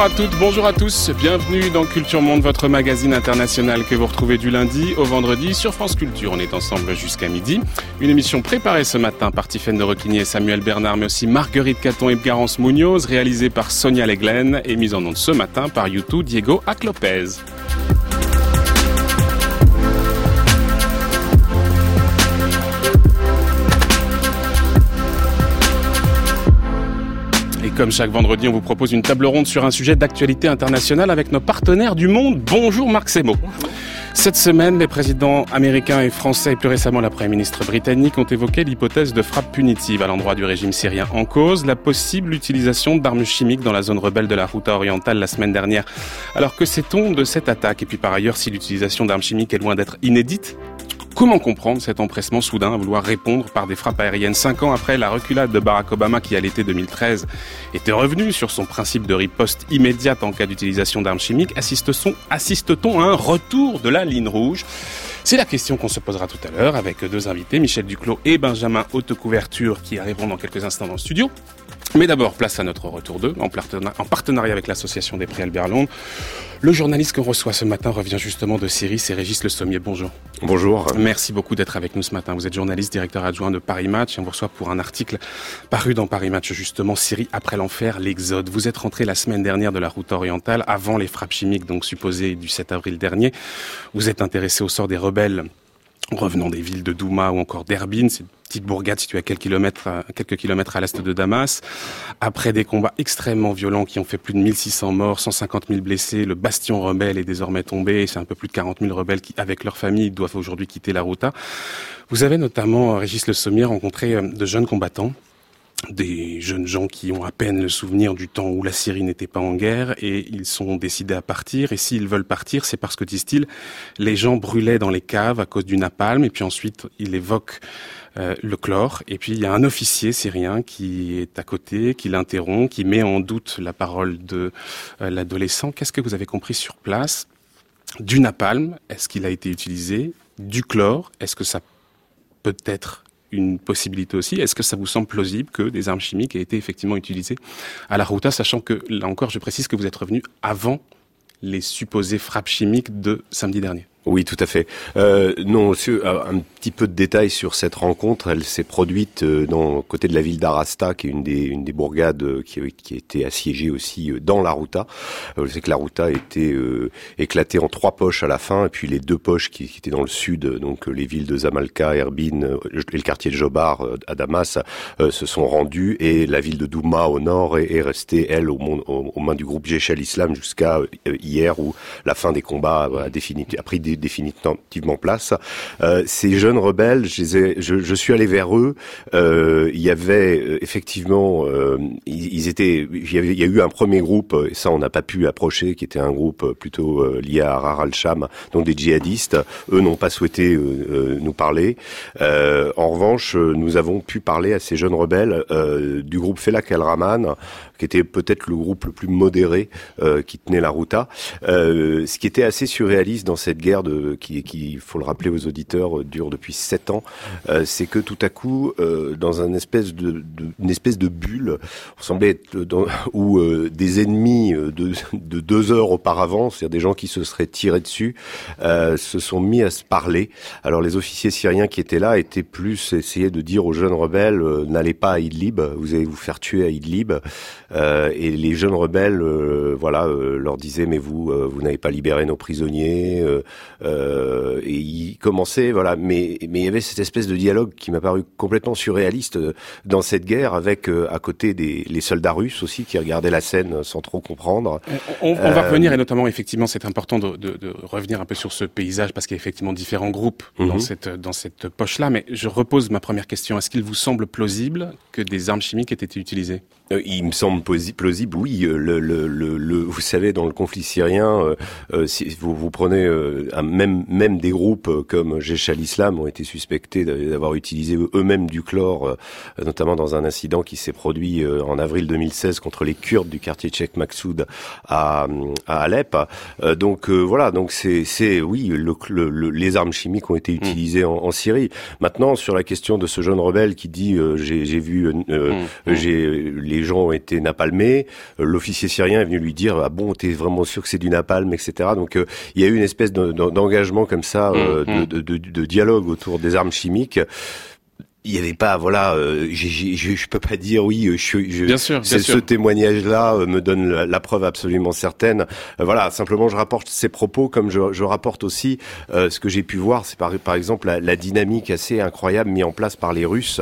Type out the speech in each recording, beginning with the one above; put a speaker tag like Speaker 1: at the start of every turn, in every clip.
Speaker 1: Bonjour à toutes, bonjour à tous, bienvenue dans Culture Monde, votre magazine international que vous retrouvez du lundi au vendredi sur France Culture. On est ensemble jusqu'à midi. Une émission préparée ce matin par Tiffaine de Roquigny et Samuel Bernard, mais aussi Marguerite Caton et Garance Munoz, réalisée par Sonia Leglen et mise en onde ce matin par YouTube Diego Aclopez. Comme chaque vendredi, on vous propose une table ronde sur un sujet d'actualité internationale avec nos partenaires du monde. Bonjour Marc Semo. Cette semaine, les présidents américains et français et plus récemment la Première ministre britannique ont évoqué l'hypothèse de frappe punitive à l'endroit du régime syrien en cause, la possible utilisation d'armes chimiques dans la zone rebelle de la Routa orientale la semaine dernière. Alors que sait-on de cette attaque? Et puis par ailleurs, si l'utilisation d'armes chimiques est loin d'être inédite, Comment comprendre cet empressement soudain à vouloir répondre par des frappes aériennes cinq ans après la reculade de Barack Obama qui, à l'été 2013, était revenu sur son principe de riposte immédiate en cas d'utilisation d'armes chimiques? Assiste-t-on à un retour de la ligne rouge? C'est la question qu'on se posera tout à l'heure avec deux invités, Michel Duclos et Benjamin Haute Couverture, qui arriveront dans quelques instants dans le studio. Mais d'abord, place à notre retour d'eux, en, partenariat avec l'association des prix Albert Londres. Le journaliste qu'on reçoit ce matin revient justement de Syrie, c'est Régis Le Sommier. Bonjour.
Speaker 2: Bonjour.
Speaker 1: Merci beaucoup d'être avec nous ce matin. Vous êtes journaliste, directeur adjoint de Paris Match et on vous reçoit pour un article paru dans Paris Match justement, Syrie après l'enfer, l'exode. Vous êt rentré la semaine dernière de la route orientale, avant les frappes chimiques donc supposées du 7 avril dernier. Vous êtes intéressé au sort des rebelles revenant des villes de Douma ou encore d'Erbin, une petite bourgade située à quelques kilomètres, à quelques kilomètres à l'est de Damas. Après des combats extrêmement violents qui ont fait plus de 1600 morts, 150 000 blessés, le bastion rebelle est désormais tombé. C'est un peu plus de 40 000 rebelles qui, avec leurs familles, doivent aujourd'hui quitter la Routa. Vous avez notamment, Régis Le Sommier, rencontré euh, de jeunes combattants des jeunes gens qui ont à peine le souvenir du temps où la Syrie n'était pas en guerre et ils sont décidés à partir. Et s'ils veulent partir, c'est parce que, disent-ils, les gens brûlaient dans les caves à cause du napalm. Et puis ensuite, il évoque euh, le chlore. Et puis il y a un officier syrien qui est à côté, qui l'interrompt, qui met en doute la parole de euh, l'adolescent. Qu'est-ce que vous avez compris sur place? Du napalm, est-ce qu'il a été utilisé? Du chlore, est-ce que ça peut être une possibilité aussi. Est-ce que ça vous semble plausible que des armes chimiques aient été effectivement utilisées à la Routa, sachant que, là encore, je précise que vous êtes revenu avant les supposées frappes chimiques de samedi dernier?
Speaker 2: Oui, tout à fait. Euh, non, euh, un petit peu de détails sur cette rencontre. Elle s'est produite euh, dans côté de la ville d'Arasta, qui est une des une des bourgades euh, qui, qui a été assiégée aussi dans la Ruta. Je sais que la Ruta a été éclatée en trois poches à la fin, et puis les deux poches qui, qui étaient dans le sud, donc les villes de Zamalka, Erbin et le quartier de Jobar à Damas, se sont rendues, et la ville de Douma au nord est, est restée elle au aux, mains du groupe Jaish al-Islam jusqu'à hier où la fin des combats a pris définitivement place. Euh, ces jeunes rebelles, je, je, suis allé vers eux. Euh, il y avait euh, effectivement, euh, ils, étaient, il y, y, a eu un premier groupe, et ça on n'a pas pu approcher, qui était un groupe plutôt lié à Harar al-Sham, donc des djihadistes. Eux n'ont pas souhaité nous parler. en revanche, nous avons pu parler à ces jeunes rebelles du groupe Felak el-Rahman, qui était peut-être le groupe le plus modéré euh, qui tenait la Ruta. Euh, ce qui était assez surréaliste dans cette guerre de, qui, qui faut le rappeler aux auditeurs, dure depuis sept ans, euh, c'est que tout à coup, euh, dans un espèce de, de, une espèce de bulle, on semblait être dans, où euh, des ennemis de, de, deux heures auparavant, c'est-à-dire des gens qui se seraient tirés dessus, se sont mis à se parler. Alors les officiers syriens qui étaient là étaient plus essayer de dire aux jeunes rebelles n'allez pas à Idlib, vous allez vous faire tuer à Idlib. Euh, et les jeunes rebelles, euh, voilà, euh, leur disaient mais vous, vous n'avez pas libéré nos prisonniers. et ils commençaient, voilà, mais mais il y avait cette espèce de dialogue qui m'a paru complètement surréaliste dans cette guerre, avec à côté des les soldats russes aussi qui regardaient la scène sans trop comprendre.
Speaker 1: On, on, va revenir et notamment effectivement c'est important de, de, de, revenir un peu sur ce paysage parce qu'il y a effectivement différents groupes dans mhm. cette dans cette poche là. Mais je repose ma première question est-ce qu'il vous semble plausible que des armes chimiques aient été utilisées?
Speaker 2: Il me semble plausible, oui. Euh, le, le, le, vous savez, dans le conflit syrien, euh, si vous, vous prenez un, même même des groupes comme Jaish al-Islam ont été suspectés d'avoir utilisé eux-mêmes du chlore, notamment dans un incident qui s'est produit en avril 2016 contre les Kurdes du quartier tchèque Maksoud à, à Alep. donc voilà, donc c'est c'est oui le, les armes chimiques ont été utilisées en, en, Syrie. Maintenant sur la question de ce jeune rebelle qui dit j'ai vu j'ai les gens ont été napalmés, l'officier syrien est venu lui dire ah bon t'es vraiment sûr que c'est du napalm etc. Donc il y a eu une espèce d'engagement comme ça, euh, mm, mm. de, de, de, dialogue autour des armes chimiques il y avait pas voilà euh, je, peux pas dire oui euh, je, je bien sûr, bien ce témoignage là euh, me donne la, preuve absolument certaine. Euh, voilà simplement je rapporte ces propos comme je, je rapporte aussi ce que j'ai pu voir. C'est par, par exemple la, la, dynamique assez incroyable mise en place par les Russes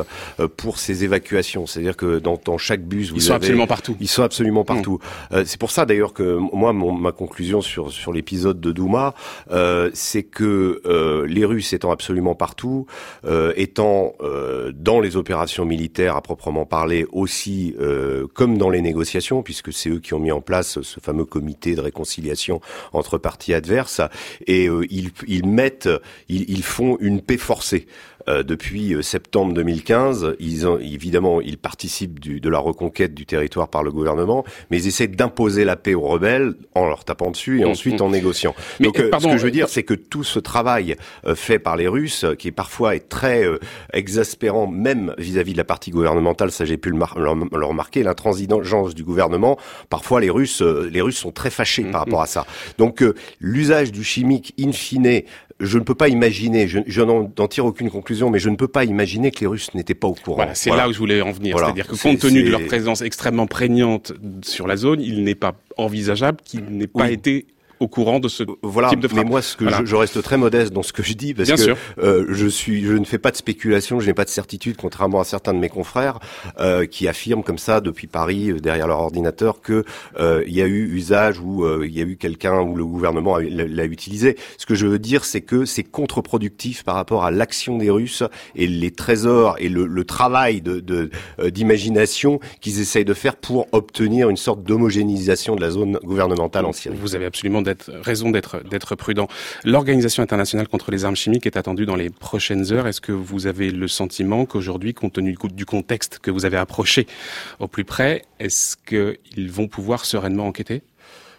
Speaker 2: pour ces évacuations. C'est-à-dire que dans, dans, chaque bus vous
Speaker 1: ils sont absolument partout.
Speaker 2: Ils sont absolument partout. Mmh. c'est pour ça d'ailleurs que moi mon, ma conclusion sur sur l'épisode de Douma c'est que les Russes étant absolument partout étant euh, dans les opérations militaires à proprement parler aussi, euh, comme dans les négociations, puisque c'est eux qui ont mis en place ce fameux comité de réconciliation entre parties adverses, et euh, ils, mettent, ils font une paix forcée. Euh, depuis euh, septembre 2015. Ils ont, évidemment, ils participent du, de la reconquête du territoire par le gouvernement, mais ils essaient d'imposer la paix aux rebelles en leur tapant dessus et mm, ensuite mm. en négociant. Mais, Donc, euh, ce que je veux dire, c'est que tout ce travail fait par les Russes, qui parfois est très exaspérant, même vis-à-vis de la partie gouvernementale, ça j'ai pu le, le, remarquer, l'intransigeance du gouvernement. Parfois, les Russes, les Russes sont très fâchés mm, par rapport à ça. Donc, l'usage du chimique, in fine, je ne peux pas imaginer, je, je n'en tire aucune conclusion, mais je ne peux pas imaginer que les Russes n'étaient pas au courant.
Speaker 1: Voilà, c'est là où je voulais en venir. C'est-à-dire que compte tenu de leur présence extrêmement prégnante sur la zone, il n'est pas envisageable qu'ils n'aient pas été au courant de ce
Speaker 2: voilà,
Speaker 1: type de
Speaker 2: frappe. Mais moi, ce que je, je, reste très modeste dans ce que je dis parce que euh, je suis, je ne fais pas de spéculation, je n'ai pas de certitude, contrairement à certains de mes confrères euh, qui affirment comme ça depuis Paris euh, derrière leur ordinateur que euh, il y a eu usage ou euh, il y a eu quelqu'un ou le gouvernement l'a utilisé. Ce que je veux dire, c'est que c'est contre-productif par rapport à l'action des Russes et les trésors et le, le travail de d'imagination de, qu'ils essayent de faire pour obtenir une sorte d'homogénéisation de la zone gouvernementale en Syrie.
Speaker 1: Vous avez absolument raison d'être d'être prudent. L'Organisation internationale contre les armes chimiques est attendue dans les prochaines heures. Est-ce que vous avez le sentiment qu'aujourd'hui, compte tenu du contexte que vous avez approché au plus près, est-ce qu'ils vont pouvoir sereinement enquêter?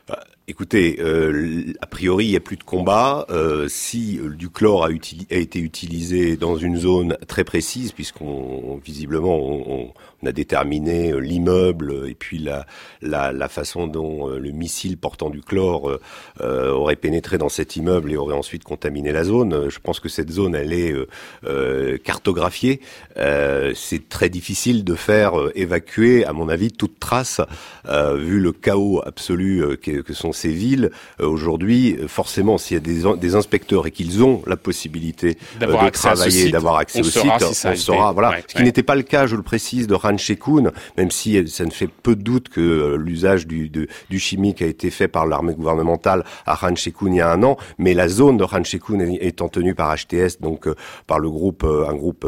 Speaker 2: Bah, Écoutez, euh, a priori, il n'y a plus de combat. Euh, si du chlore a, été utilisé dans une zone très précise, puisqu'on visiblement on, a déterminé euh, l'immeuble et puis la, la, la, façon dont euh, le missile portant du chlore euh, aurait pénétré dans cet immeuble et aurait ensuite contaminé la zone. Je pense que cette zone, elle est euh, cartographiée. Euh, c'est très difficile de faire évacuer, à mon avis, toute trace, vu le chaos absolu que, que sont ces villes. Aujourd'hui, forcément, s'il y a des, des inspecteurs et qu'ils ont la possibilité de travailler, d'avoir accès au site, on saura. Voilà, ce qui n'était pas le cas, je le précise, de Khan même si ça ne fait peu de doute que euh, l'usage du, du, chimique a été fait par l'armée gouvernementale à Khan il y a un an, mais la zone de Khan étant tenue par HTS, donc euh, par le groupe, euh, un groupe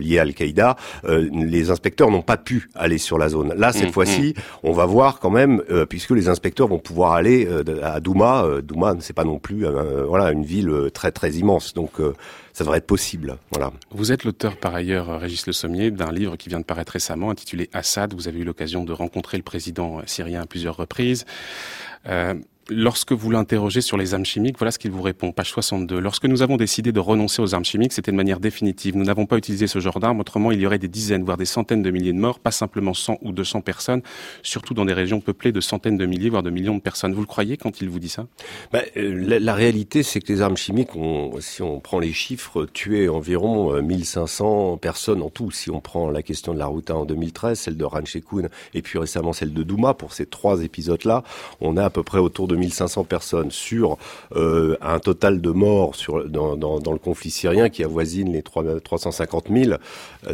Speaker 2: lié à Al-Qaïda, les inspecteurs n'ont pas pu aller sur la zone. Là, cette mmh, fois-ci, mmh. on va voir quand même, puisque les inspecteurs vont pouvoir aller à Douma. Douma, c'est pas non plus voilà une ville très très immense, donc ça devrait être possible. Voilà.
Speaker 1: Vous êtes l'auteur par ailleurs, Régis Le Sommier, d'un livre qui vient de paraître récemment intitulé Assad. Vous avez eu l'occasion de rencontrer le président syrien à plusieurs reprises. Euh, lorsque vous l'interrogez sur les armes chimiques, voilà ce qu'il vous répond, page 62. Lorsque nous avons décidé de renoncer aux armes chimiques, c'était de manière définitive. Nous n'avons pas utilisé ce genre d'armes, autrement il y aurait des dizaines, voire des centaines de milliers de morts, pas simplement 100 ou 200 personnes, surtout dans des régions peuplées de centaines de milliers, voire de millions de personnes. Vous le croyez quand il vous dit ça?
Speaker 2: Ben, la, la, réalité, c'est que les armes chimiques, ont, si on prend les chiffres, tué environ 1500 euh, personnes en tout. Si on prend la question de la route en 2013, celle de Ranchekoun et puis récemment celle de Douma, pour ces trois épisodes-là, on a à peu près autour de 1500 personnes sur euh, un total de morts sur, dans, dans, dans, le conflit syrien qui avoisine les 3, 350 000.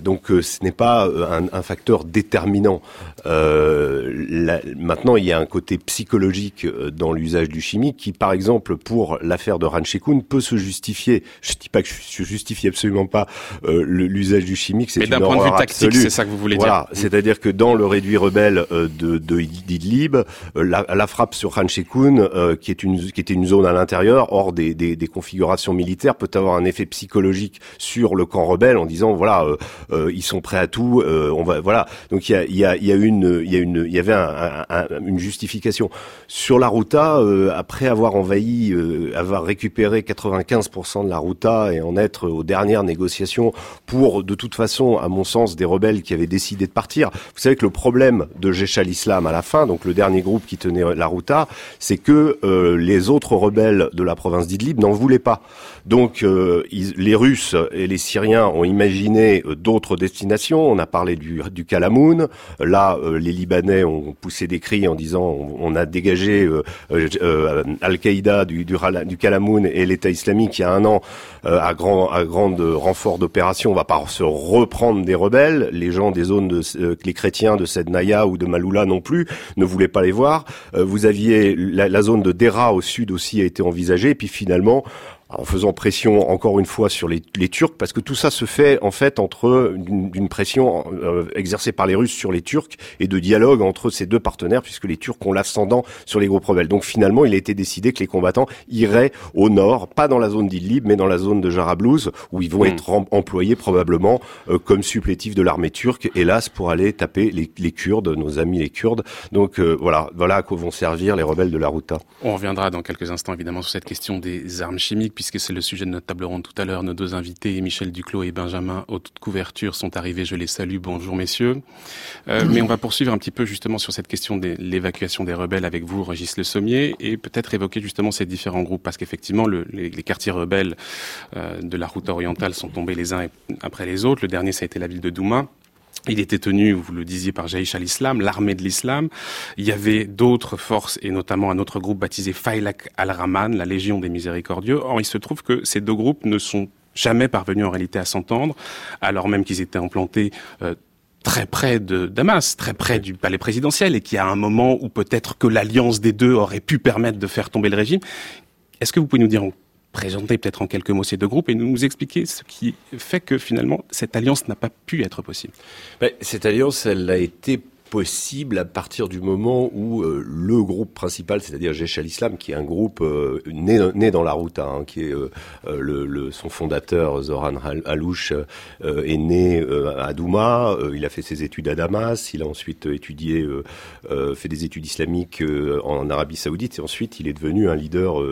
Speaker 2: donc euh, ce n'est pas euh, un, un, facteur déterminant. Maintenant, il y a un côté psychologique dans l'usage du chimique qui, par exemple, pour l'affaire de Ranchekoun, peut se justifier. Je dis pas que je justifie absolument pas l'usage du chimique.
Speaker 1: C'est d'un point de vue tactique, c'est ça que vous voulez
Speaker 2: voilà. dire. C'est-à-dire que dans le réduit rebelle de, de Idlib, la, la frappe sur Kalamoun, qui était une zone à l'intérieur, hors des, configurations militaires, peut avoir un effet psychologique sur le camp rebelle en disant voilà ils sont prêts à tout, on va voilà. Donc il y a une il y avait un, une justification sur la Ruta après avoir envahi, avoir récupéré 95% de la Ruta et en être aux dernières négociations pour de toute façon, à mon sens, des rebelles qui avaient décidé de partir. Vous savez que le problème de Jeshal al-Islam à la fin, donc le dernier groupe qui tenait la Ruta, c'est que euh, les autres rebelles de la province d'Idlib n'en voulaient pas. Donc euh, les Russes et les Syriens ont imaginé euh, d'autres destinations. On a parlé du, du Kalamoun. Là, les Libanais ont poussé des cris en disant on, a dégagé Al-Qaïda du, du, Kalamoun et l'État islamique il y a un an à grand grande renfort d'opération. On va pas se reprendre des rebelles. Les gens des zones de les chrétiens de Sednaya ou de Maloula non plus ne voulaient pas les voir. vous aviez la, la zone de Dera au sud aussi a été envisagée. Et puis finalement, en faisant pression encore une fois sur les, les, Turcs, parce que tout ça se fait en fait entre une, pression euh, exercée par les Russes sur les Turcs et de dialogue entre ces deux partenaires, puisque les Turcs ont l'ascendant sur les groupes rebelles. Donc finalement, il a été décidé que les combattants iraient au nord, pas dans la zone d'Idlib, mais dans la zone de Jarablouz, où ils vont hmm. être employés probablement euh, comme supplétifs de l'armée turque, hélas, pour aller taper les, les Kurdes, nos amis les Kurdes. Donc euh, voilà, voilà à quoi vont servir les rebelles de la Ruta.
Speaker 1: On reviendra dans quelques instants évidemment sur cette question des armes chimiques puisque c'est le sujet de notre table ronde tout à l'heure. Nos deux invités, Michel Duclos et Benjamin Haute Couverture, sont arrivés. Je les salue. Bonjour, messieurs. Euh, mais on va poursuivre un petit peu justement sur cette question de l'évacuation des rebelles avec vous, Régis Le Sommier, et peut-être évoquer justement ces différents groupes, parce qu'effectivement, le, les, quartiers rebelles euh, de la route orientale sont tombés les uns après les autres. Le dernier, ça a été la ville de Douma. Il était tenu, vous le disiez, par Jaïch al-Islam, l'armée de l'islam. Il y avait d'autres forces, et notamment un autre groupe baptisé Faylak al-Rahman, la Légion des Miséricordieux. Or, il se trouve que ces deux groupes ne sont jamais parvenus en réalité à s'entendre, alors même qu'ils étaient implantés euh, très près de Damas, très près du palais présidentiel, et qu'il y a un moment où peut-être que l'alliance des deux aurait pu permettre de faire tomber le régime. Est-ce que vous pouvez nous dire présenter peut-être en quelques mots ces deux groupes et nous expliquer ce qui fait que finalement cette alliance n'a pas pu être possible.
Speaker 2: Ben, cette alliance, elle a été possible à partir du moment où euh, le groupe principal, c'est-à-dire Jesh al-Islam, qui est un groupe euh, né, dans la route, hein, qui est euh, son fondateur Zoran Alouche est né à Douma, il a fait ses études à Damas, il a ensuite étudié, fait des études islamiques en Arabie Saoudite et ensuite il est devenu un leader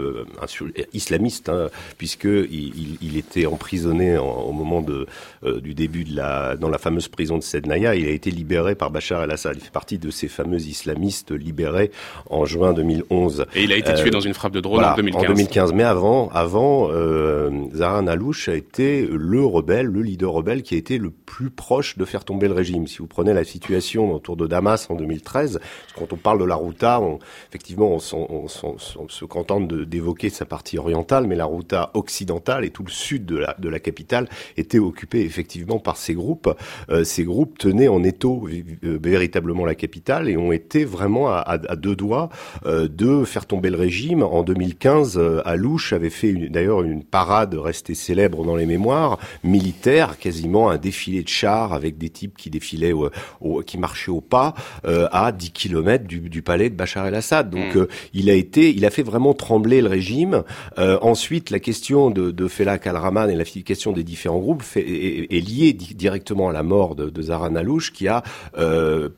Speaker 2: islamiste, hein, puisque il, était emprisonné au moment du début de la dans la fameuse prison de Sednaya, il a été libéré par Bachar el-Assad il fait partie de ces fameux islamistes libérés en juin 2011.
Speaker 1: Et il a été tué euh, dans une frappe de drone en 2015.
Speaker 2: En 2015. Mais avant, avant, euh, Zaran Alouche a été le rebelle, le leader rebelle qui a été le plus proche de faire tomber le régime. Si vous prenez la situation autour de Damas en 2013, quand on parle de la Routa, effectivement, on, se contente d'évoquer sa partie orientale, mais la Routa occidentale et tout le sud de la, de la capitale était occupé effectivement par ces groupes. Euh, ces groupes tenaient en étau euh, véritablement la capitale et ont été vraiment à, deux doigts euh, de faire tomber le régime. En 2015, euh, Alouche avait fait d'ailleurs une parade restée célèbre dans les mémoires, militaire, quasiment un défilé de chars avec des types qui défilaient, au, qui marchaient au pas euh, à 10 kilomètres du, palais de Bachar el-Assad. Donc mm. il a été, il a fait vraiment trembler le régime. ensuite, la question de, de Fela Kalraman et la question des différents groupes est, liée directement à la mort de, de Zaran Alouche qui a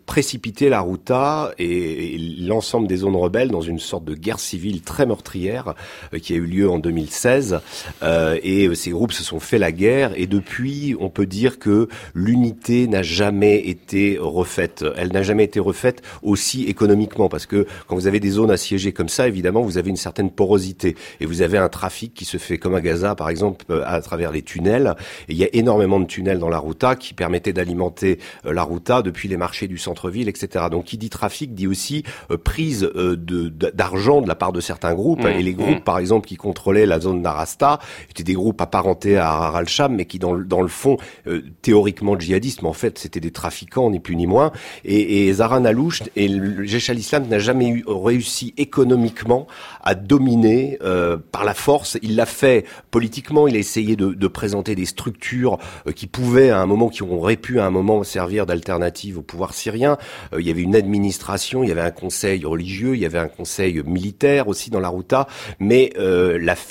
Speaker 2: précipiter la Ruta et, l'ensemble des zones rebelles dans une sorte de guerre civile très meurtrière euh, qui a eu lieu en 2016. Euh, et euh, ces groupes se sont fait la guerre et depuis, on peut dire que l'unité n'a jamais été refaite. Elle n'a jamais été refaite aussi économiquement parce que quand vous avez des zones assiégées comme ça, évidemment, vous avez une certaine porosité et vous avez un trafic qui se fait comme à Gaza, par exemple, à travers les tunnels. Et il y a énormément de tunnels dans la Ruta qui permettaient d'alimenter la Ruta depuis les marchés du centre ville etc. Donc qui dit trafic dit aussi euh, prise euh, de d'argent de la part de certains groupes. Mmh, et les groupes, mmh. par exemple, qui contrôlaient la zone d'Arasta, étaient des groupes apparentés à Harar al-Sham, mais qui dans, dans le fond, euh, théoriquement djihadistes, mais en fait c'était des trafiquants, ni plus ni moins. Et, et Zaran Alouch et le Jaish al-Islam n'a jamais eu, réussi économiquement à dominer par la force. Il l'a fait politiquement, il a essayé de, de présenter des structures qui pouvaient à un moment, qui auraient pu à un moment servir d'alternative au pouvoir syrien Syriens. il y avait une administration, il y avait un conseil religieux, il y avait un conseil militaire aussi dans la Routa, mais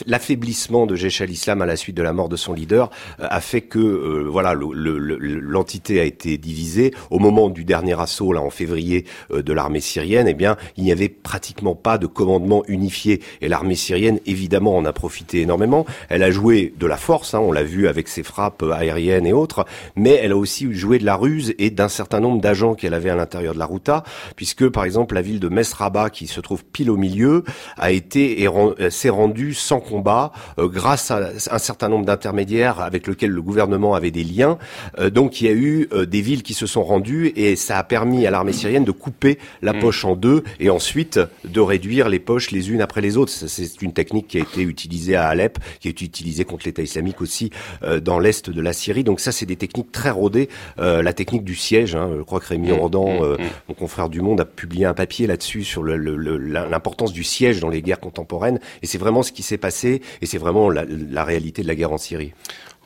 Speaker 2: l'affaiblissement de Jaish al-Islam à la suite de la mort de son leader a fait que voilà l'entité a été divisée. Au moment du dernier assaut, là en février, de l'armée syrienne, eh bien, il n'y avait pratiquement pas de commandement unifié. Et l'armée syrienne, évidemment, en a profité énormément. Elle a joué de la force, hein, on l'a vu avec ses frappes aériennes et autres, mais elle a aussi joué de la ruse et d'un certain nombre d'agents qu'elle avait à l'intérieur de la Routa, puisque par exemple la ville de Mesraba, qui se trouve pile au milieu, a été et euh, s'est rendue sans combat euh, grâce à un certain nombre d'intermédiaires avec lesquels le gouvernement avait des liens. Euh, donc il y a eu des villes qui se sont rendues et ça a permis à l'armée syrienne de couper la mm. poche en deux et ensuite de réduire les poches les unes après les autres. C'est une technique qui a été utilisée à Alep, qui est utilisée contre l'État islamique aussi euh, dans l'est de la Syrie. Donc ça, c'est des techniques très rodées. Euh, la technique du siège, hein, je crois que Rémi mmh, Mmh, euh, mmh. mon confrère du Monde, a publié un papier là-dessus sur l'importance du siège dans les guerres contemporaines. Et c'est vraiment ce qui s'est passé, et c'est vraiment la, la réalité de la guerre en Syrie.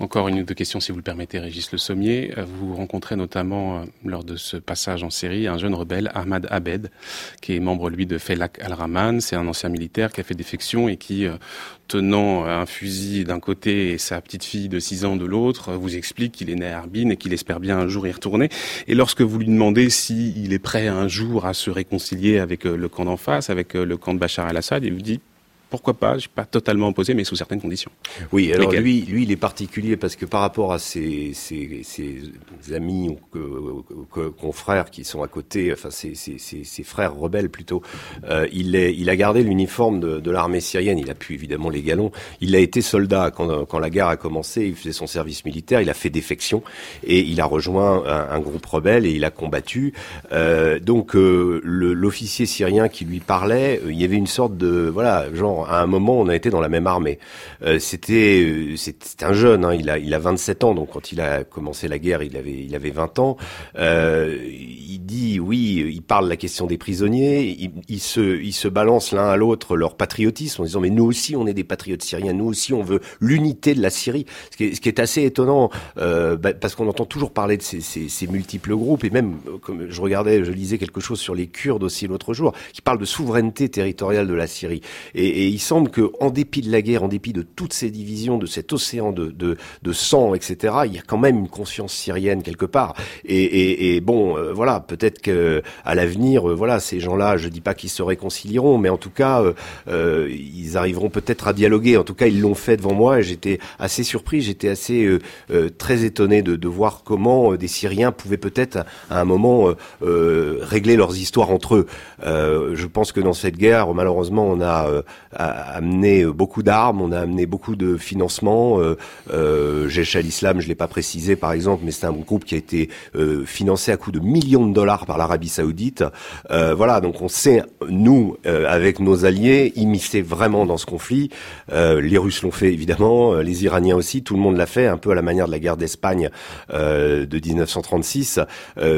Speaker 1: Encore une ou deux si vous le permettez, Régis Le Sommier. Euh, vous rencontrez notamment, euh, lors de ce passage en série, un jeune rebelle, Ahmad Abed, qui est membre, lui, de Felak al-Rahman. C'est un ancien militaire qui a fait défection et qui, euh, tenant un fusil d'un côté et sa petite fille de 6 ans de l'autre, vous explique qu'il est né à Arbin et qu'il espère bien un jour y retourner. Et lorsque vous lui demandez s'il est prêt un jour à se réconcilier avec le camp d'en face, avec le camp de Bachar el-Assad, il vous dit pourquoi pas, je suis pas totalement opposé, mais sous certaines conditions.
Speaker 2: Oui, alors lui, lui, il est particulier parce que par rapport à ses, ses, ses amis ou confrères qui sont à côté, enfin ses, ses frères rebelles plutôt, euh, il, est, il a gardé l'uniforme de, de l'armée syrienne. Il a pu évidemment les galons. Il a été soldat quand, quand la guerre a commencé. Il faisait son service militaire. Il a fait défection et il a rejoint un, un groupe rebelle et il a combattu. Euh, donc euh, l'officier syrien qui lui parlait, euh, il y avait une sorte de voilà genre à un moment, on a été dans la même armée. Euh, c'était euh, c'est un jeune, hein, il a il a 27 ans, donc quand il a commencé la guerre, il avait il avait 20 ans. Euh, il dit oui, il parle la question des prisonniers, il, se il se balance l'un à l'autre leur patriotisme en disant mais nous aussi on est des patriotes syriens, nous aussi on veut l'unité de la Syrie. Ce qui est, ce qui est assez étonnant euh, bah, parce qu'on entend toujours parler de ces, ces, ces, multiples groupes et même comme je regardais, je lisais quelque chose sur les Kurdes aussi l'autre jour qui parle de souveraineté territoriale de la Syrie et, et il semble que, en dépit de la guerre, en dépit de toutes ces divisions, de cet océan de, sang, etc., il y a quand même une conscience syrienne quelque part. Et, bon, euh, voilà, peut-être que à l'avenir, euh, voilà, ces gens-là, je dis pas qu'ils se réconcilieront, mais en tout cas, euh, ils arriveront peut-être à dialoguer. En tout cas, ils l'ont fait devant moi, et j'étais assez surpris, j'étais assez très étonné de voir comment des Syriens pouvaient peut-être à un moment régler leurs histoires entre eux. je pense que dans cette guerre, malheureusement, on a a amené beaucoup d'armes, on a amené beaucoup de financement. Euh, euh, al-Islam, je l'ai pas précisé par exemple, mais c'est un groupe qui a été euh, financé à coût de millions de dollars par l'Arabie Saoudite. Euh, voilà, donc on sait, nous, euh, avec nos alliés, immiscer vraiment dans ce conflit. les Russes l'ont fait évidemment, les Iraniens aussi, tout le monde l'a fait, un peu à la manière de la guerre d'Espagne de 1936.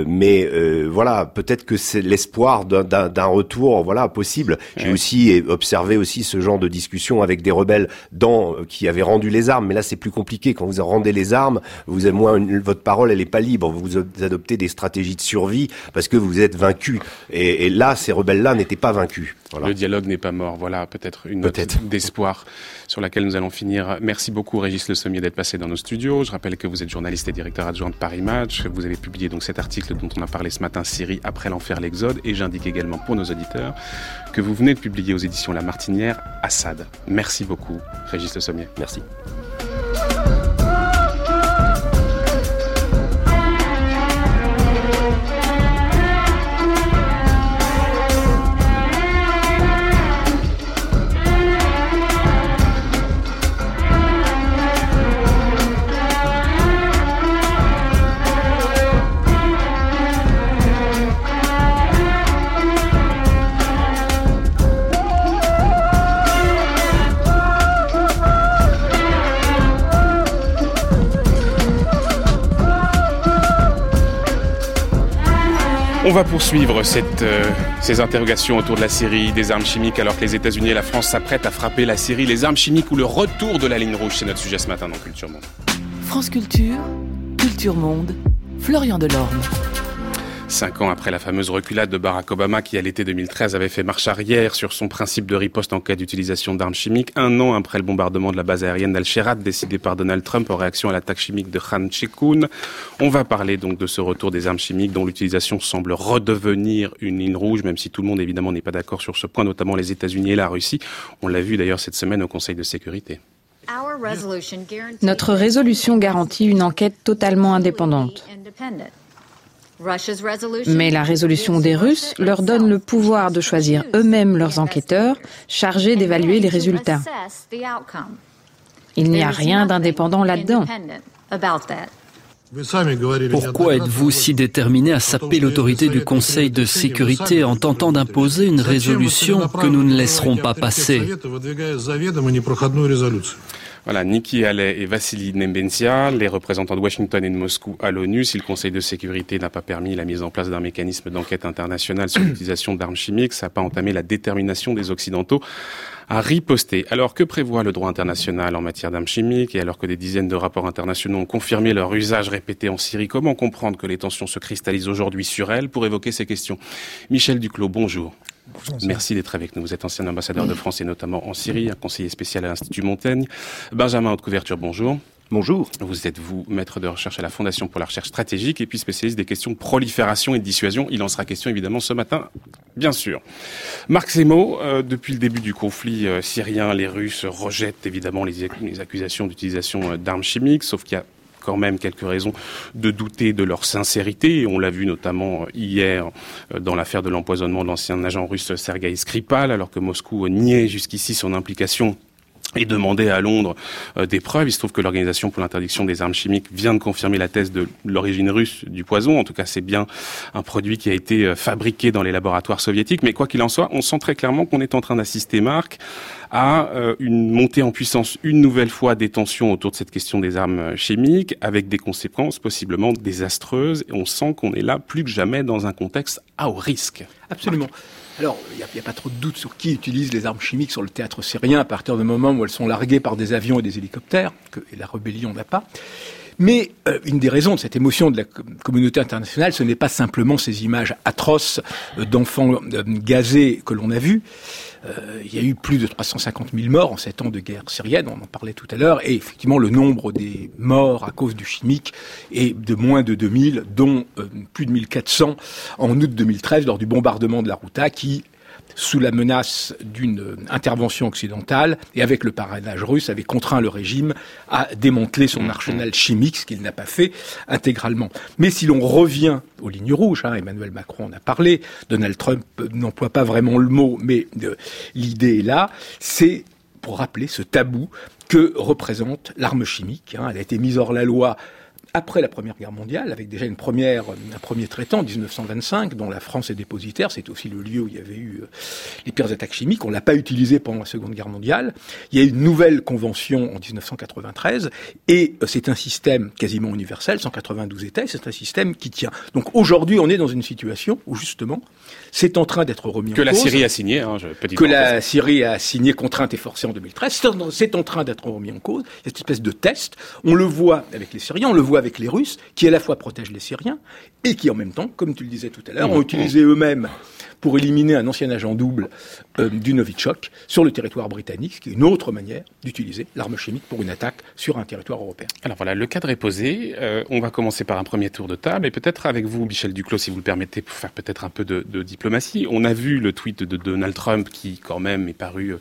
Speaker 2: mais voilà, peut-être que c'est l'espoir d'un retour, voilà, possible. J'ai aussi observé aussi ce genre de discussion avec des rebelles dans, euh, qui avaient rendu les armes. Mais là, c'est plus compliqué. Quand vous rendez les armes, vous avez moins, votre parole, elle est pas libre. Vous adoptez des stratégies de survie parce que vous êtes vaincu. Et, et là, ces rebelles-là n'étaient pas vaincus.
Speaker 1: Voilà. Le dialogue n'est pas mort. Voilà, peut-être une note d'espoir sur laquelle nous allons finir. Merci beaucoup, Régis Le Sommier, d'être passé dans nos studios. Je rappelle que vous êtes journaliste et directeur adjoint de Paris Match. Vous avez publié donc cet article dont on a parlé ce matin, Syrie après l'enfer, l'Exode. Et j'indique également pour nos auditeurs que vous venez de publier aux éditions La Martinière, Assad. Merci beaucoup, Régis Le Sommier.
Speaker 2: Merci.
Speaker 1: On va poursuivre euh, ces interrogations autour de la Syrie, des armes chimiques, alors que les États-Unis et la France s'apprêtent à frapper la Syrie. Les armes chimiques ou le retour de la ligne rouge, c'est notre sujet ce matin dans Culture Monde.
Speaker 3: France Culture, Culture Monde, Florian Delorme.
Speaker 1: Cinq ans après la fameuse reculade de Barack Obama qui, à l'été 2013, avait fait marche arrière sur son principe de riposte en cas d'utilisation d'armes chimiques, un an après le bombardement de la base aérienne d'Al-Sherat décidé par Donald Trump en réaction à l'attaque chimique de Khan Sheikhoun. On va parler donc de ce retour des armes chimiques dont l'utilisation semble redevenir une ligne rouge, même si tout le monde évidemment n'est pas d'accord sur ce point, notamment les États-Unis et la Russie. On l'a vu d'ailleurs cette semaine au Conseil de sécurité.
Speaker 3: Notre résolution garantit une enquête totalement indépendante. Mais la résolution des Russes leur donne le pouvoir de choisir eux-mêmes leurs enquêteurs chargés d'évaluer les résultats. Il n'y a rien d'indépendant là-dedans.
Speaker 4: Pourquoi êtes-vous si déterminé à saper l'autorité du Conseil de sécurité en tentant d'imposer une résolution que nous ne laisserons pas passer?
Speaker 1: Voilà, Nikki Haley et Vassili Nembensia, les représentants de Washington et de Moscou à l'ONU, si le Conseil de sécurité n'a pas permis la mise en place d'un mécanisme d'enquête internationale sur l'utilisation d'armes chimiques, ça n'a pas entamé la détermination des Occidentaux à riposter. Alors que prévoit le droit international en matière d'armes chimiques? Et alors que des dizaines de rapports internationaux ont confirmé leur usage répété en Syrie, comment comprendre que les tensions se cristallisent aujourd'hui sur elles? Pour évoquer ces questions Michel Duclos, bonjour. Merci d'être avec nous. Vous êtes ancien ambassadeur de France et notamment en Syrie, un conseiller spécial à l'Institut Montaigne. Benjamin Haute Couverture, bonjour.
Speaker 5: Bonjour.
Speaker 1: Vous êtes, vous, maître de recherche à la Fondation pour la recherche stratégique et puis spécialiste des questions de prolifération et de dissuasion. Il en sera question évidemment ce matin, bien sûr. Marc Semo, euh, depuis le début du conflit euh, syrien, les Russes rejettent évidemment les, les accusations d'utilisation euh, d'armes chimiques, sauf qu'il y a quand même quelques raisons de douter de leur sincérité. on l'a vu notamment hier euh, dans l'affaire de l'empoisonnement de l'ancien agent russe Sergei Skripal, alors que Moscou niait jusqu'ici son implication et demandait à Londres euh, des preuves. Il se trouve que l'Organisation pour l'interdiction des armes chimiques vient de confirmer la thèse de l'origine russe du poison. En tout cas, c'est bien un produit qui a été euh, fabriqué dans les laboratoires soviétiques. Mais quoi qu'il en soit, on sent très clairement qu'on est en train d'assister, Marc, à euh, une montée en puissance une nouvelle fois des tensions autour de cette question des armes chimiques, avec des conséquences possiblement désastreuses. Et on sent qu'on est là plus que jamais dans un contexte à haut risque.
Speaker 5: Absolument. Alors, il n'y a, a, pas trop de doute sur qui utilise les armes chimiques sur le théâtre syrien à partir du moment où elles sont larguées par des avions et des hélicoptères, que la rébellion n'a pas. Mais euh, une des raisons de cette émotion de la communauté internationale, ce n'est pas simplement ces images atroces euh, d'enfants euh, gazés que l'on a vues. il y a eu plus de 350 000 morts en sept ans de guerre syrienne, on en parlait tout à l'heure, et effectivement le nombre des morts à cause du chimique est de moins de 2000, dont plus de 1400 en août 2013 lors du bombardement de la Routa, qui sous la menace d'une intervention occidentale et avec le parrainage russe, avait contraint le régime à démanteler son arsenal chimique, ce qu'il n'a pas fait intégralement. Mais si l'on revient aux lignes rouges, hein, Emmanuel Macron en a parlé, Donald Trump n'emploie pas vraiment le mot, mais euh, l'idée est là, c'est pour rappeler ce tabou que représente l'arme chimique. Hein. Elle a été mise hors la loi après la Première Guerre mondiale, avec déjà une première, un premier traitement en 1925, dont la France est dépositaire. C'est aussi le lieu où il y avait eu euh, les pires attaques chimiques. On l'a pas utilisé pendant la Seconde Guerre mondiale. Il y a une nouvelle convention en 1993, et euh, c'est un système quasiment universel, 192 États, c'est un système qui tient. Donc aujourd'hui, on est dans une situation où justement, c'est en train d'être remis
Speaker 1: que
Speaker 5: en
Speaker 1: cause.
Speaker 5: Que
Speaker 1: la Syrie a signé, hein, je
Speaker 5: Que la Syrie a signé contrainte et forcée en 2013. C'est en train d'être remis en cause. Il y a cette espèce de test. On le voit avec les Syriens, on le voit avec les Russes, qui à la fois protègent les Syriens et qui en même temps, comme tu le disais tout à l'heure, ont utilisé eux-mêmes pour éliminer un ancien agent double euh, du Novichok sur le territoire britannique, ce qui est une autre manière d'utiliser l'arme chimique pour une attaque sur un territoire européen.
Speaker 1: Alors voilà, le cadre est posé. Euh, on va commencer par un premier tour de table et peut-être avec vous, Michel Duclos, si vous le permettez, pour faire peut-être un peu de, de, diplomatie. On a vu le tweet de Donald Trump qui, quand même, est paru euh,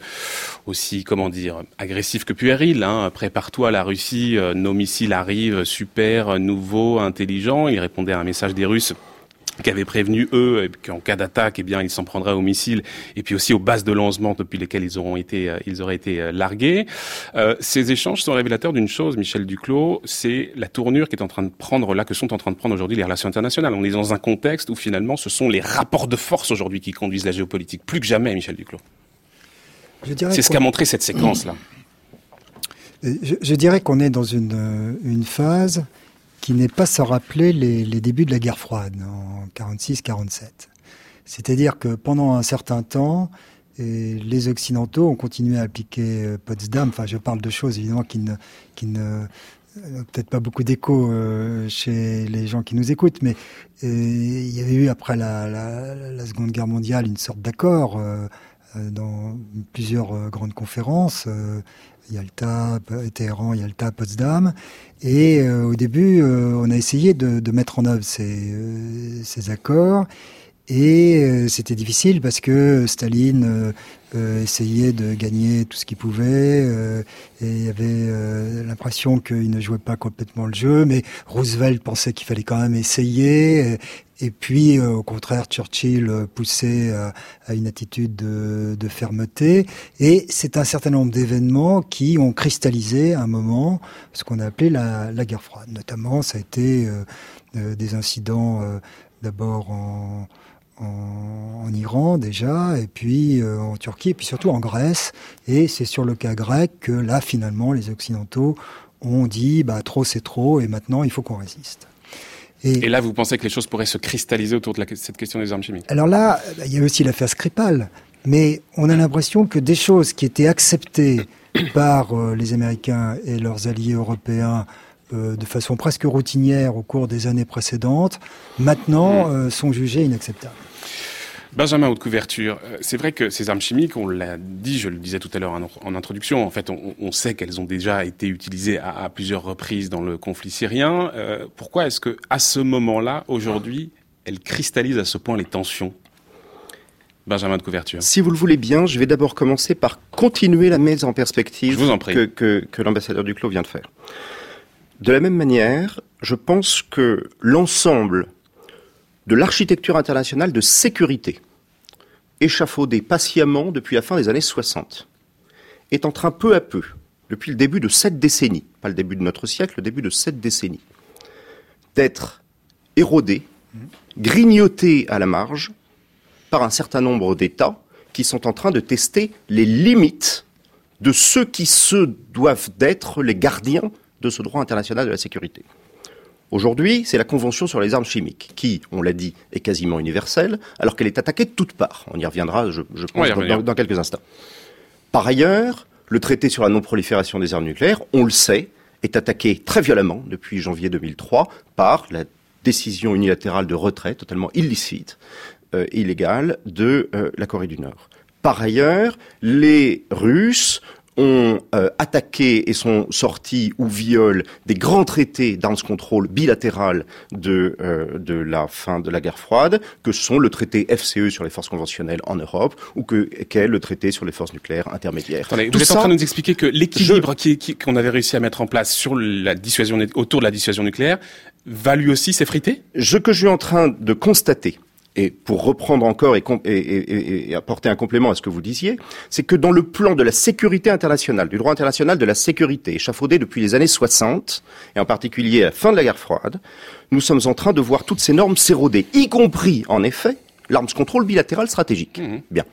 Speaker 1: aussi, comment dire, agressif que puéril. Hein. Prépare-toi, la Russie, euh, nos missiles arrivent, super, nouveau, intelligent. Il répondait à un message des Russes qui avaient prévenu eux qu'en cas d'attaque, eh bien, ils s'en prendraient aux missiles et puis aussi aux bases de lancement depuis lesquelles ils auront été, euh, ils auraient été euh, largués. Euh, ces échanges sont révélateurs d'une chose, Michel Duclos, c'est la tournure qui est en train de prendre là, que sont en train de prendre aujourd'hui les relations internationales. On est dans un contexte où finalement, ce sont les rapports de force aujourd'hui qui conduisent la géopolitique, plus que jamais, Michel Duclos. C'est ce qu'a montré cette séquence-là.
Speaker 6: Je, je, dirais qu'on est dans une, une phase qui n'est pas sans rappeler les, débuts de la guerre froide en 46-47. C'est-à-dire que pendant un certain temps, les Occidentaux ont continué à appliquer euh, Potsdam. Enfin, je parle de choses évidemment qui ne, qui ne peut-être pas beaucoup d'écho euh, chez les gens qui nous écoutent, mais euh, il y avait eu après la, la, Seconde Guerre mondiale une sorte d'accord euh, dans plusieurs grandes conférences, Yalta, Téhéran, Yalta, Potsdam, et au début on a essayé de, mettre en œuvre ces, ces accords. Et euh, c'était difficile parce que Staline euh, euh, essayait de gagner tout ce qu'il pouvait et il y avait l'impression qu'il ne jouait pas complètement le jeu. Mais Roosevelt pensait qu'il fallait quand même essayer. Et, puis, au contraire, Churchill poussait à, une attitude de, de fermeté. Et c'est un certain nombre d'événements qui ont cristallisé à un moment ce qu'on a appelé la, la, guerre froide. Notamment, ça a été des incidents d'abord en en, Iran déjà, et puis euh, en Turquie, et puis surtout en Grèce. Et c'est sur le cas grec que là, finalement, les Occidentaux ont dit bah, trop c'est trop, et maintenant il faut qu'on résiste.
Speaker 1: Et, là, vous pensez que les choses pourraient se cristalliser autour de cette question des armes chimiques?
Speaker 6: Alors là, bah, il y a aussi l'affaire Skripal, mais on a l'impression que des choses qui étaient acceptées par euh, les Américains et leurs alliés européens euh, de façon presque routinière au cours des années précédentes, maintenant mmh. sont jugées inacceptables.
Speaker 1: Benjamin Haute Couverture, euh, c'est vrai que ces armes chimiques, on l'a dit, je le disais tout à l'heure en, introduction, en fait, on, sait qu'elles ont déjà été utilisées à, plusieurs reprises dans le conflit syrien. Euh, pourquoi est-ce que, à ce moment-là, aujourd'hui, elles cristallisent à ce point les tensions? Benjamin de Couverture.
Speaker 7: Si vous le voulez bien, je vais d'abord commencer par continuer la mise en perspective que, que, que l'ambassadeur Duclos vient de faire. De la même manière, je pense que l'ensemble de l'architecture internationale de sécurité, échafaudée patiemment depuis la fin des années 60, est en train peu à peu, depuis le début de cette décennie, pas le début de notre siècle, le début de cette décennie, d'être érodée, grignotée à la marge par un certain nombre d'États qui sont en train de tester les limites de ceux qui se doivent d'être les gardiens de ce droit international de la sécurité. Aujourd'hui, c'est la Convention sur les armes chimiques, qui, on l'a dit, est quasiment universelle, alors qu'elle est attaquée de toutes parts. On y reviendra, je, pense, dans, quelques instants. Par ailleurs, le traité sur la non-prolifération des armes nucléaires, on le sait, est attaqué très violemment depuis janvier 2003 par la décision unilatérale de retrait totalement illicite, euh, illégale de euh, la Corée du Nord. Par ailleurs, les Russes ont euh, attaqué et sont sortis ou violent des grands traités d'arms control bilatéral de, euh, de la fin de la guerre froide, que sont le traité FCE sur les forces conventionnelles en Europe ou que qu'est le traité sur les forces nucléaires intermédiaires.
Speaker 1: vous êtes en train de nous expliquer que l'équilibre qu'on avait réussi à mettre en place sur la dissuasion autour de la dissuasion nucléaire va lui aussi s'effriter?
Speaker 7: Ce que je suis en train de constater, et pour reprendre encore et, apporter un complément à ce que vous disiez, c'est que dans le plan de la sécurité internationale, du droit international de la sécurité, échafaudé depuis les années 60, et en particulier à la fin de la guerre froide, nous sommes en train de voir toutes ces normes s'éroder, y compris, en effet, l'armes contrôle bilatéral stratégique. Mmh. Bien.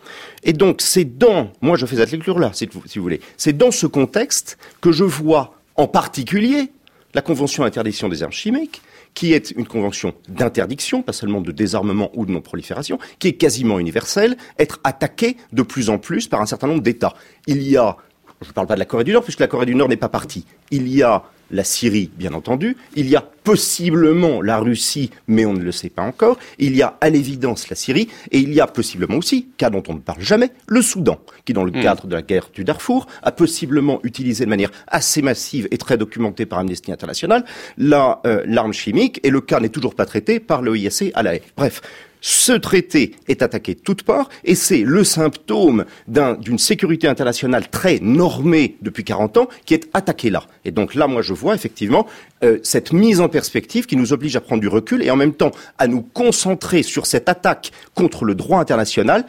Speaker 7: Et donc, c'est dans, moi je fais cette lecture-là, si vous voulez, c'est dans ce contexte que je vois en particulier la Convention d'interdiction des armes chimiques, qui est une convention d'interdiction, pas seulement de désarmement ou de non-prolifération, qui est quasiment universelle, être attaquée de plus en plus par un certain nombre d'États. Il y a, je ne parle pas de la Corée du Nord, puisque la Corée du Nord n'est pas partie, il y a la Syrie, bien entendu, il y a possiblement la Russie, mais on ne le sait pas encore, il y a à l'évidence la Syrie, et il y a possiblement aussi, cas dont on ne parle jamais, le Soudan, qui dans le hmm. cadre de la guerre du Darfour a possiblement utilisé de manière assez massive et très documentée par Amnesty International euh, l'arme chimique, et le cas n'est toujours pas traité par l'OISC à la haie. Bref, ce traité est attaqué de toutes parts et c'est le symptôme d'une sécurité internationale très normée depuis 40 ans qui est attaqué là. Et donc là, moi, je vois effectivement euh, cette mise en perspective qui nous oblige à prendre du recul et en même temps à nous concentrer sur cette attaque contre le droit international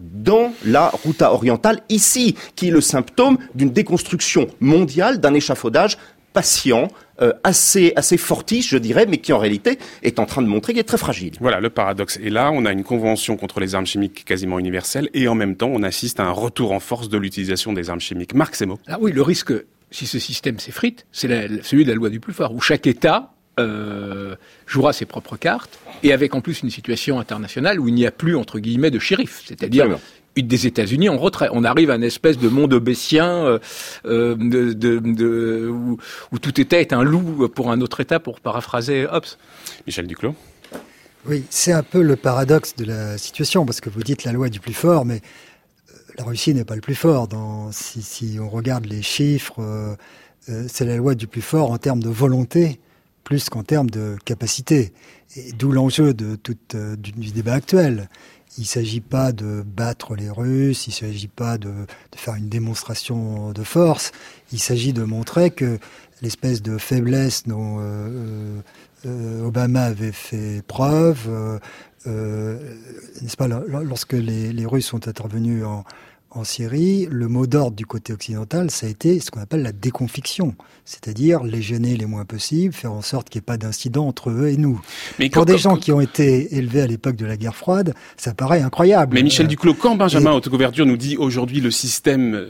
Speaker 7: dans la route orientale, ici, qui est le symptôme d'une déconstruction mondiale, d'un échafaudage patient, euh, assez assez fortiche, je dirais, mais qui en réalité est en train de montrer qu'il est très fragile.
Speaker 1: Voilà le paradoxe. Et là, on a une convention contre les armes chimiques quasiment universelle, et en même temps, on assiste à un retour en force de l'utilisation des armes chimiques. Marc Semo.
Speaker 5: Ah oui, le risque, si ce système s'effrite, c'est celui de la loi du plus fort, où chaque État euh, jouera ses propres cartes, et avec en plus une situation internationale où il n'y a plus, entre guillemets, de shérif. C'est-à-dire, des États-Unis en retrait. On arrive à une espèce de monde obétien euh, euh de, de, de, où, où, tout État est un loup pour un autre État, pour paraphraser Hobbes.
Speaker 1: Michel Duclos
Speaker 6: Oui, c'est un peu le paradoxe de la situation, parce que vous dites la loi du plus fort, mais euh, la Russie n'est pas le plus fort. Dans, si, si on regarde les chiffres, euh, c'est la loi du plus fort en termes de volonté, plus qu'en termes de capacité. Et d'où l'enjeu de du débat actuel. Il ne s'agit pas de battre les Russes, il ne s'agit pas de, faire une démonstration de force, il s'agit de montrer que l'espèce de faiblesse dont euh, euh, Obama avait fait preuve, euh, euh n'est-ce pas, lorsque les, les, Russes sont intervenus en, en Syrie, le mot d'ordre du côté occidental, ça a été ce qu'on appelle la déconfiction, c'est-à-dire les gêner les moins possible, faire en sorte qu'il n'y ait pas d'incident entre eux et nous. Mais Pour des gens qui ont été élevés à l'époque de la guerre froide, ça paraît incroyable.
Speaker 1: Mais Michel Duclos, quand Benjamin et... Autocouverture nous dit aujourd'hui le système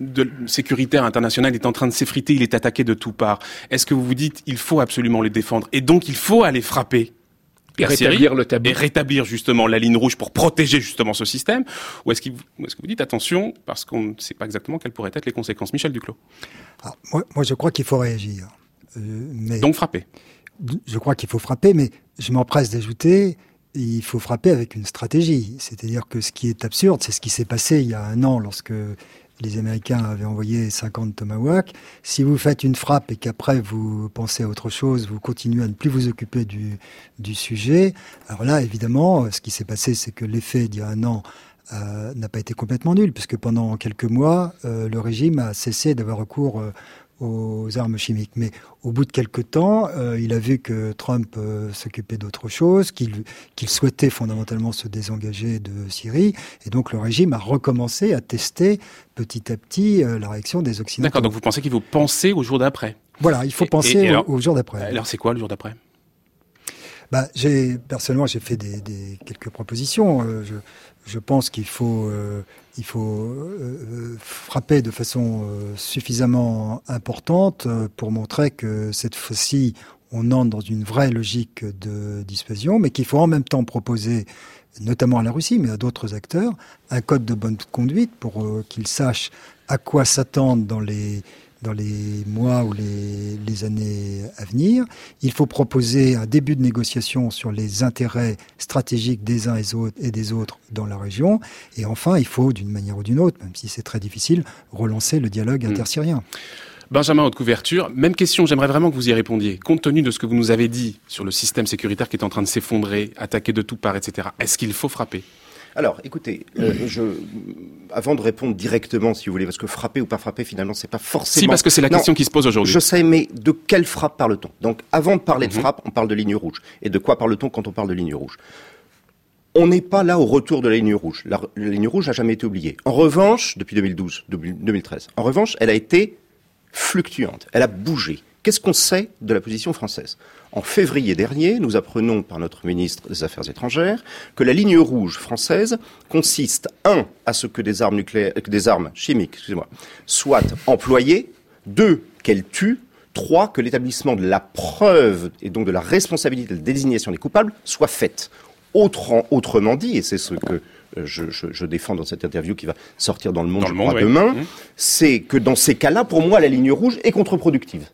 Speaker 1: de sécuritaire international est en train de s'effriter, il est attaqué de toutes parts, est-ce que vous vous dites il faut absolument les défendre et donc il faut aller frapper
Speaker 5: et rétablir le tabou.
Speaker 1: Et rétablir justement la ligne rouge pour protéger justement ce système Ou est-ce que, vous, est que vous dites attention parce qu'on ne sait pas exactement quelles pourraient être les conséquences Michel Duclos.
Speaker 6: Alors, moi, moi, je crois qu'il faut réagir.
Speaker 1: Euh, mais Donc frapper.
Speaker 6: Je crois qu'il faut frapper, mais je m'empresse d'ajouter, il faut frapper avec une stratégie. C'est-à-dire que ce qui est absurde, c'est ce qui s'est passé il y a un an lorsque les Américains avaient envoyé 50 Tomahawk. Si vous faites une frappe et qu'après vous pensez à autre chose, vous continuez à ne plus vous occuper du, sujet, alors là, évidemment, ce qui s'est passé, c'est que l'effet d'il y a un an euh, n'a pas été complètement nul, puisque pendant quelques mois, euh, le régime a cessé d'avoir recours euh, aux armes chimiques. Mais au bout de quelques temps, euh, il a vu que Trump euh, s'occupait d'autre chose, qu'il souhaitait fondamentalement se désengager de Syrie, et donc le régime a recommencé à tester petit à petit euh, la réaction des Occidentaux.
Speaker 1: D'accord, donc vous pensez qu'il faut penser au jour d'après?
Speaker 6: Voilà, il faut penser au, jour d'après.
Speaker 1: Alors c'est quoi le jour d'après?
Speaker 6: Bah, personnellement j'ai fait des, quelques propositions. je, je pense qu'il faut, euh, euh, frapper de façon euh, suffisamment importante pour montrer que cette fois-ci, on entre dans une vraie logique de dissuasion, mais qu'il faut en même temps proposer, notamment à la Russie, mais à d'autres acteurs, un code de bonne conduite pour qu'ils sachent à quoi s'attendre dans les dans les mois ou les, les, années à venir. Il faut proposer un début de négociation sur les intérêts stratégiques des uns et des autres dans la région. Et enfin, il faut, d'une manière ou d'une autre, même si c'est très difficile, relancer le dialogue hmm. intersyrien.
Speaker 1: Benjamin, haute couverture, même question, j'aimerais vraiment que vous y répondiez. Compte tenu de ce que vous nous avez dit sur le système sécuritaire qui est en train de s'effondrer, attaqué de toutes parts, etc., est-ce qu'il faut frapper?
Speaker 7: Alors, écoutez, euh, je, avant de répondre directement, si vous voulez, parce que frapper ou pas frapper, finalement, c'est pas forcément.
Speaker 1: Si, parce que c'est la question qui se pose aujourd'hui.
Speaker 7: Je sais, mais de quelle frappe parle-t-on? Donc, avant de parler de mhm. frappe, on parle de ligne rouge. Et de quoi parle-t-on quand on parle de ligne rouge? On n'est pas là au retour de la ligne rouge. La, la ligne rouge n'a jamais été oubliée. En revanche, depuis 2012, 2013, en revanche, elle a été fluctuante. Elle a bougé. Qu'est-ce qu'on sait de la position française? En février dernier, nous apprenons par notre ministre des Affaires étrangères que la ligne rouge française consiste, un, à ce que des armes nucléaires, que des armes chimiques, excusez-moi, soient employées, deux, qu'elles tuent, trois, que l'établissement de la preuve et donc de la responsabilité de la désignation des coupables soit faite. autrement dit, et c'est ce que euh, je, je, je, défends dans cette interview qui va sortir dans le monde, demain, mmh. c'est que dans ces cas-là, pour moi, la ligne rouge est contre-productive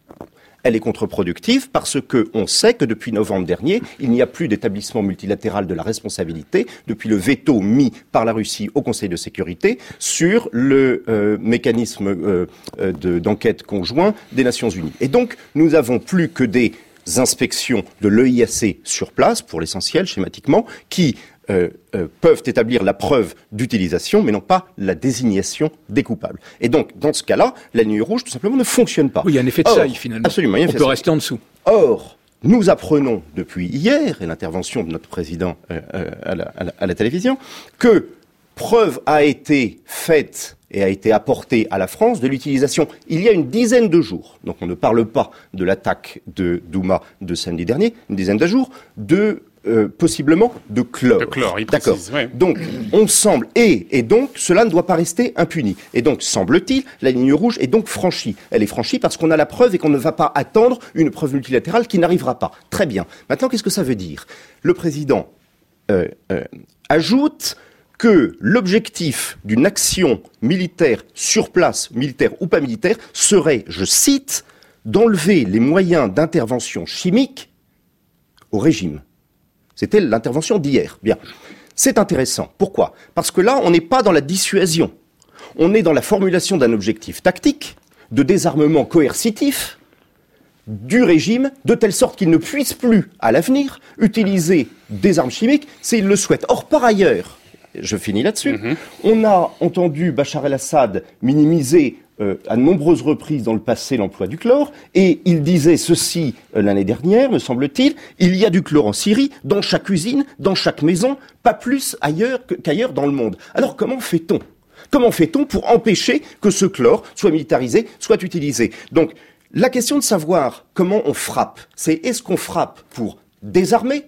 Speaker 7: elle est contre-productive parce que on sait que depuis novembre dernier, il n'y a plus d'établissement multilatéral de la responsabilité depuis le veto mis par la Russie au Conseil de sécurité sur le euh, mécanisme euh, euh, d'enquête conjoint des Nations Unies. Et donc, nous n'avons plus que des inspections de l'EIAC sur place, pour l'essentiel, schématiquement, qui euh, euh, peuvent établir la preuve d'utilisation, mais non pas la désignation des coupables. Et donc, dans ce cas-là, la ligne rouge, tout simplement, ne fonctionne pas.
Speaker 5: Oui, il y a un effet de saille, finalement.
Speaker 7: Absolument.
Speaker 5: On peut rester en dessous.
Speaker 7: Or, nous apprenons depuis hier, et l'intervention de notre président euh, à, la, à, la, télévision, que preuve a été faite et a été apportée à la France de l'utilisation il y a une dizaine de jours, donc on ne parle pas de l'attaque de Douma de samedi dernier, une dizaine de jours, de euh, possiblement de chlore.
Speaker 1: De chlore,
Speaker 7: D'accord. Donc, on semble et et donc cela ne doit pas rester impuni. Et donc, semble-t-il, la ligne rouge est donc franchie. Elle est franchie parce qu'on a la preuve et qu'on ne va pas attendre une preuve multilatérale qui n'arrivera pas. Très bien. Maintenant, qu'est-ce que ça veut dire? Le président euh, euh, ajoute que l'objectif d'une action militaire sur place, militaire ou pas militaire, serait, je cite, d'enlever les moyens d'intervention chimique au régime. C'était l'intervention d'hier. Bien. C'est intéressant. Pourquoi? Parce que là, on n'est pas dans la dissuasion. On est dans la formulation d'un objectif tactique, de désarmement coercitif du régime, de telle sorte qu'il ne puisse plus, à l'avenir, utiliser des armes chimiques s'il le souhaite. Or, par ailleurs, je finis là-dessus,
Speaker 1: Mhm.
Speaker 7: on a entendu Bachar el-Assad minimiser euh, à nombreuses reprises dans le passé l'emploi du chlore, et il disait ceci euh, l'année dernière, me semble-t-il, il y a du chlore en Syrie, dans chaque usine, dans chaque maison, pas plus ailleurs qu'ailleurs dans le monde. Alors comment fait-on? Comment fait-on pour empêcher que ce chlore soit militarisé, soit utilisé? Donc, la question de savoir comment on frappe, c'est est-ce qu'on frappe pour désarmer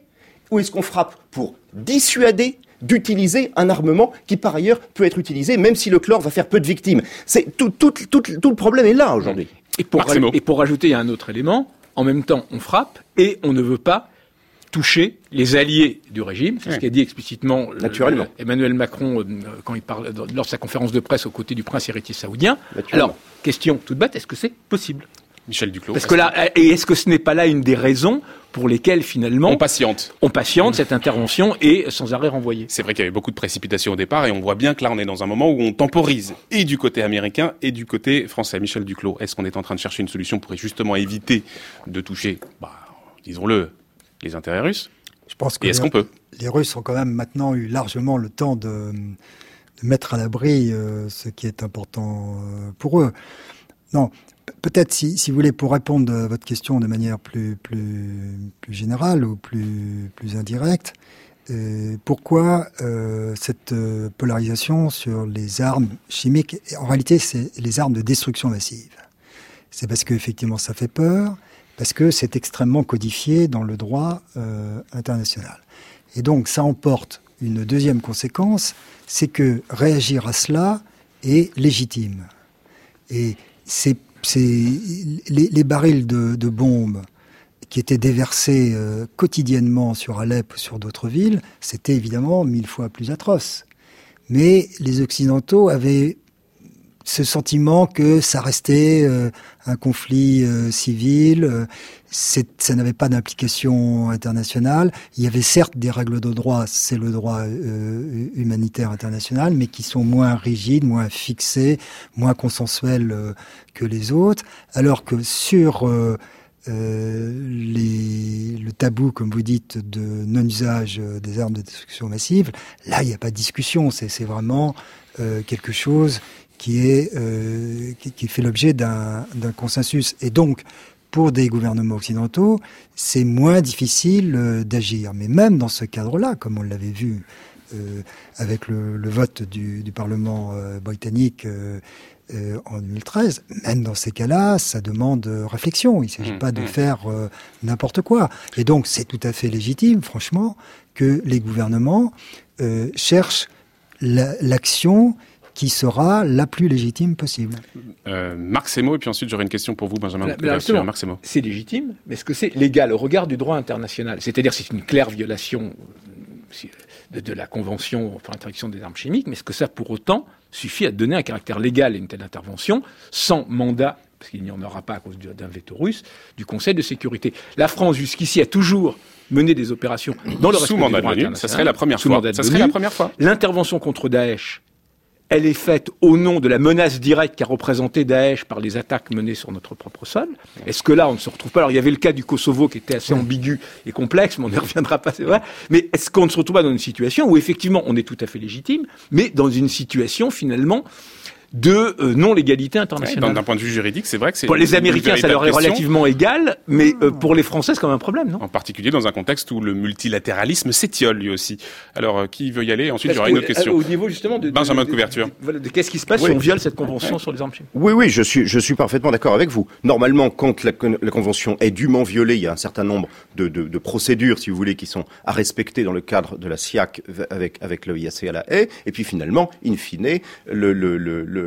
Speaker 7: ou est-ce qu'on frappe pour dissuader d'utiliser un armement qui par ailleurs peut être utilisé même si le chlore va faire peu de victimes. C'est tout, tout, tout, tout le problème est là aujourd'hui.
Speaker 5: Et pour, et pour rajouter, il y a un autre élément. En même temps, on frappe et on ne veut pas toucher les alliés du régime. C'est ce qu'a dit explicitement le-
Speaker 7: Naturellement.
Speaker 5: Emmanuel Macron euh, quand il parle dans- lors de sa conférence de presse aux côtés du prince héritier saoudien. Alors, question toute bête, est-ce que c'est possible?
Speaker 1: Michel Duclos.
Speaker 5: Parce que là, et est-ce que ce n'est pas là une des raisons pour lesquelles finalement
Speaker 1: on patiente.
Speaker 5: on patiente cette intervention est sans arrêt renvoyée
Speaker 1: C'est vrai qu'il y avait beaucoup de précipitations au départ et on voit bien que là on est dans un moment où on temporise et du côté américain et du côté français. Michel Duclos, est-ce qu'on est en train de chercher une solution pour justement éviter de toucher, bah, disons-le, les intérêts russes?
Speaker 6: Je pense que
Speaker 1: Et est-ce
Speaker 6: les,
Speaker 1: qu'on peut?
Speaker 6: les Russes ont quand même maintenant eu largement le temps de, de mettre à l'abri euh, ce qui est important euh, pour eux. Non, peut-être si, vous voulez, pour répondre à votre question de manière plus, générale ou plus, indirecte, euh, pourquoi euh, cette euh, polarisation sur les armes chimiques En réalité, c'est les armes de destruction massive? C'est parce qu'effectivement, ça fait peur, parce que c'est extrêmement codifié dans le droit international. Et donc, ça emporte une deuxième conséquence, c'est que réagir à cela est légitime. Et c'est les, barils de, de bombes qui étaient déversés euh, quotidiennement sur Alep ou sur d'autres villes, c'était évidemment mille fois plus atroce. Mais les Occidentaux avaient ce sentiment que ça restait euh, un conflit euh, civil, euh, ça n'avait pas d'implication internationale. Il y avait certes des règles de droit, c'est le droit humanitaire international, mais qui sont moins rigides, moins fixées, moins consensuelles que les autres. Alors que sur le tabou, comme vous dites, de non-usage des armes de destruction massive, là, il n'y a pas de discussion. C'est vraiment quelque chose qui est euh, qui, qui fait l'objet d'un consensus. Et donc, pour des gouvernements occidentaux, c'est moins difficile euh, d'agir. Mais même dans ce cadre-là, comme on l'avait vu euh, avec le, le vote du, du Parlement britannique en 2013, même dans ces cas-là, ça demande réflexion. Il ne s'agit
Speaker 1: Mmh,
Speaker 6: pas de
Speaker 1: mmh.
Speaker 6: faire n'importe quoi. Et donc, c'est tout à fait légitime, franchement, que les gouvernements cherchent la- l'action qui sera la plus légitime possible.
Speaker 1: euh, Marc Semo, et puis ensuite j'aurai une question pour vous, Benjamin. Marc Semo.
Speaker 5: C'est légitime, mais est-ce que c'est légal au regard du droit international? C'est-à-dire c'est une claire violation de, de la Convention pour l'interdiction des armes chimiques, mais est-ce que ça pour autant suffit à donner un caractère légal à une telle intervention sans mandat parce qu'il n'y en aura pas à cause du- d'un veto russe, du Conseil de sécurité? La France, jusqu'ici, a toujours mené des opérations dans le respect
Speaker 1: Sous mandat de
Speaker 5: droit
Speaker 1: l'ONU, ça serait la première
Speaker 5: Sous
Speaker 1: fois.
Speaker 5: mandat de
Speaker 1: Ça serait
Speaker 5: l'ONU.
Speaker 1: la première fois.
Speaker 5: L'intervention contre Daesh, elle est faite au nom de la menace directe qu'a représentée Daesh par les attaques menées sur notre propre sol. Est-ce que là, on ne se retrouve pas? Alors, il y avait le cas du Kosovo qui était assez ambigu et complexe, mais on n'y reviendra pas, c'est vrai. Mais est-ce qu'on ne se retrouve pas dans une situation où, effectivement, on est tout à fait légitime, mais dans une situation, finalement, de euh, non-légalité internationale
Speaker 1: D'un d'un point de vue juridique, c'est vrai que c'est.
Speaker 5: Pour les Américains, ça leur est relativement égal, mais euh, pour les Français, c'est quand même un problème, non
Speaker 1: En particulier dans un contexte où le multilatéralisme s'étiole lui aussi. Alors, euh, qui veut y aller Ensuite, j'aurai une autre question.
Speaker 5: Au niveau justement de, de-
Speaker 1: Benjamin de
Speaker 5: de-
Speaker 1: couverture.
Speaker 5: de- voilà, de qu'est-ce qui se passe
Speaker 7: Oui.
Speaker 5: si on viole cette convention sur les armes chimiques?
Speaker 7: Oui, oui, je suis, je suis parfaitement d'accord avec vous. Normalement, quand la, con- la convention est dûment violée, il y a un certain nombre de, de, de procédures, si vous voulez, qui sont à respecter dans le cadre de la SIAC avec, avec le IAC à la haie. Et puis finalement, in fine, le, le, le, le,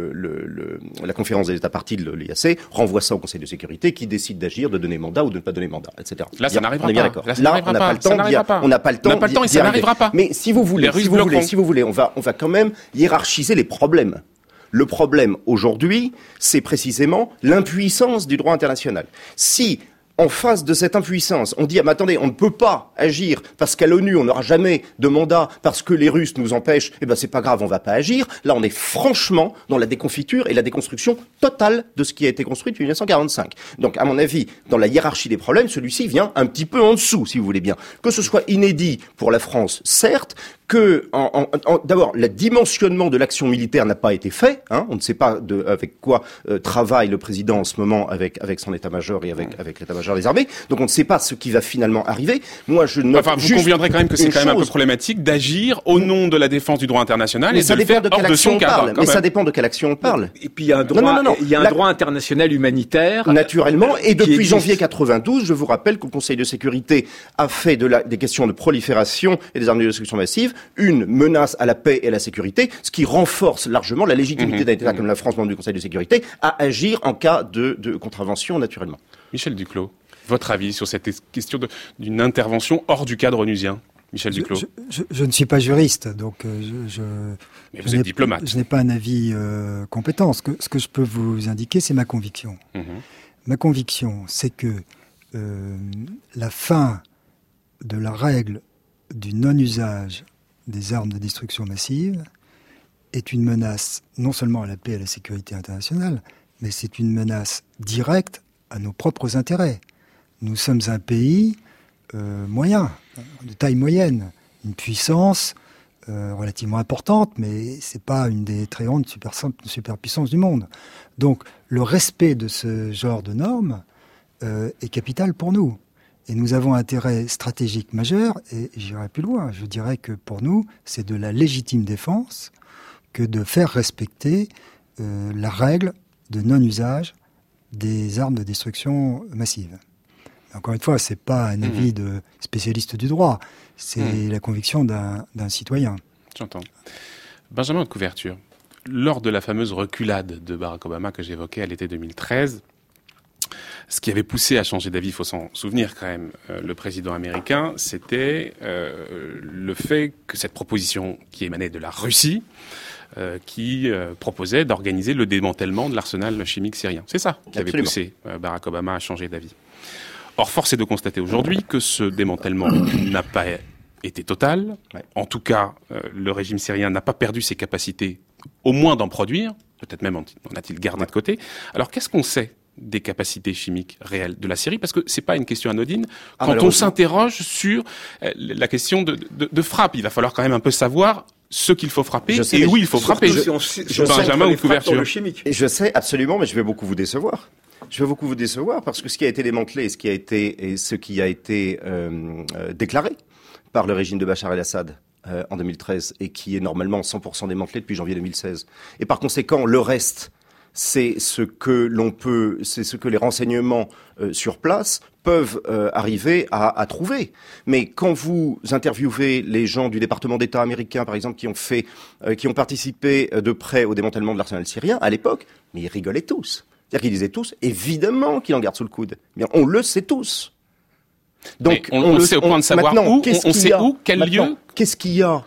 Speaker 7: la conférence des États partis de l'IAC renvoie ça au Conseil de sécurité qui décide d'agir, de donner mandat ou de ne pas donner mandat, etc.
Speaker 1: Là, ça n'arrivera
Speaker 7: pas. Là, on n'a pas le temps. On n'a pas le temps.
Speaker 1: On n'a pas le temps et ça n'arrivera pas.
Speaker 7: Mais si vous voulez, si vous voulez, si vous voulez, on va, on va quand même hiérarchiser les problèmes. Le problème aujourd'hui, c'est précisément l'impuissance du droit international. Si en face de cette impuissance, on dit ah, mais attendez, on ne peut pas agir parce qu'à l'ONU on n'aura jamais de mandat parce que les Russes nous empêchent. Eh ben c'est pas grave, on va pas agir. Là, on est franchement dans la déconfiture et la déconstruction totale de ce qui a été construit depuis 1945. Donc, à mon avis, dans la hiérarchie des problèmes, celui-ci vient un petit peu en dessous, si vous voulez bien. Que ce soit inédit pour la France, certes, que en, en, d'abord le dimensionnement de l'action militaire n'a pas été fait. Hein, on ne sait pas de, avec quoi euh, travaille le président en ce moment avec avec son état-major et avec avec l'état-major des armées. Donc on ne sait pas ce qui va finalement arriver. Moi, je note
Speaker 1: enfin, vous conviendrez quand même que c'est quand même un peu problématique d'agir au nom de la défense du droit international
Speaker 7: mais
Speaker 1: et
Speaker 7: ça
Speaker 1: de
Speaker 7: dépend
Speaker 1: le faire
Speaker 7: de quelle
Speaker 1: hors de
Speaker 7: action
Speaker 1: son
Speaker 7: on
Speaker 1: cadre.
Speaker 7: parle. Mais
Speaker 1: même.
Speaker 7: ça dépend de quelle action on parle.
Speaker 5: Et puis il y a un droit,
Speaker 7: non, non, non.
Speaker 5: Il y a un
Speaker 7: La-
Speaker 5: droit international humanitaire.
Speaker 7: Naturellement, et depuis
Speaker 5: existe.
Speaker 7: janvier 92, je vous rappelle que le Conseil de sécurité a fait de la, des questions de prolifération et des armes de destruction massive une menace à la paix et à la sécurité, ce qui renforce largement la légitimité
Speaker 1: Mhm,
Speaker 7: d'un État
Speaker 1: mhm.
Speaker 7: comme la France, membre du Conseil de sécurité, à agir en cas de, de contravention, naturellement.
Speaker 1: Michel Duclos, votre avis sur cette question d'une intervention hors du cadre onusien? Michel
Speaker 6: Je,
Speaker 1: Duclos.
Speaker 6: je- je- je ne suis pas juriste, donc euh, je, je,
Speaker 1: Mais
Speaker 6: je
Speaker 1: vous êtes
Speaker 6: n'ai-
Speaker 1: diplomate.
Speaker 6: Je n'ai pas un avis euh, compétent. Ce que, ce que je peux vous indiquer, c'est ma conviction.
Speaker 1: Mhm.
Speaker 6: Ma conviction, c'est que euh, la fin de la règle du non-usage des armes de destruction massive est une menace non seulement à la paix et à la sécurité internationale, mais c'est une menace directe à nos propres intérêts. Nous sommes un pays euh, moyen, de taille moyenne, une puissance euh, relativement importante, mais c'est pas une des très grandes super, superpuissances du monde. Donc le respect de ce genre de normes euh, est capital pour nous. Et nous avons intérêt stratégique majeur, et j'irai plus loin. Je dirais que pour nous, c'est de la légitime défense que de faire respecter euh, la règle de non-usage des armes de destruction massive. Encore une fois, c'est pas un avis de spécialiste du droit, c'est
Speaker 1: Mhm.
Speaker 6: la conviction d'un d'un citoyen.
Speaker 1: J'entends. Benjamin de couverture. Lors de la fameuse reculade de Barack Obama que j'évoquais à l'été 2013, ce qui avait poussé à changer d'avis, il faut s'en souvenir quand même, euh, le président américain, c'était euh, le fait que cette proposition qui émanait de la Russie, euh, qui proposait d'organiser le démantèlement de l'arsenal chimique syrien. C'est ça qui avait poussé Barack Obama à changer d'avis. Or, force est de constater aujourd'hui que ce démantèlement n'a pas été total.
Speaker 7: Ouais.
Speaker 1: En tout cas, euh, le régime syrien n'a pas perdu ses capacités, au moins d'en produire. Peut-être même en en a-t-il gardé de côté. Alors, qu'est-ce qu'on sait des capacités chimiques réelles de la Syrie Parce que c'est pas une question anodine.
Speaker 7: Ah,
Speaker 1: Quand on s'interroge sur euh, la question de, de- de frappe, il va falloir quand même un peu savoir ce qu'il faut frapper
Speaker 7: Je sais,
Speaker 1: et où il faut frapper.
Speaker 5: On
Speaker 1: Benjamin ou couverture.
Speaker 5: chimique.
Speaker 7: Et je sais absolument, mais je vais beaucoup vous décevoir. Je vais beaucoup vous décevoir parce que ce qui a été démantelé, ce qui a été et ce qui a été euh, euh, déclaré par le régime de Bachar el-Assad euh, en 2013 et qui est normalement 100% démantelé depuis janvier 2016. Et par conséquent, le reste, c'est ce que l'on peut, c'est ce que les renseignements euh, sur place peuvent euh, arriver à, à trouver. Mais quand vous interviewez les gens du département d'État américain, par exemple, qui ont fait, euh, qui ont participé euh, de près au démantèlement de l'arsenal syrien à l'époque, mais ils rigolaient tous. C'est-à-dire qu'ils disaient tous, évidemment qu'il en garde sous le coude. Bien, on le sait tous.
Speaker 1: Mais on- on
Speaker 7: le-
Speaker 1: sait au point de savoir où, on- sait où, quel lieu
Speaker 7: Qu'est-ce qu'il y a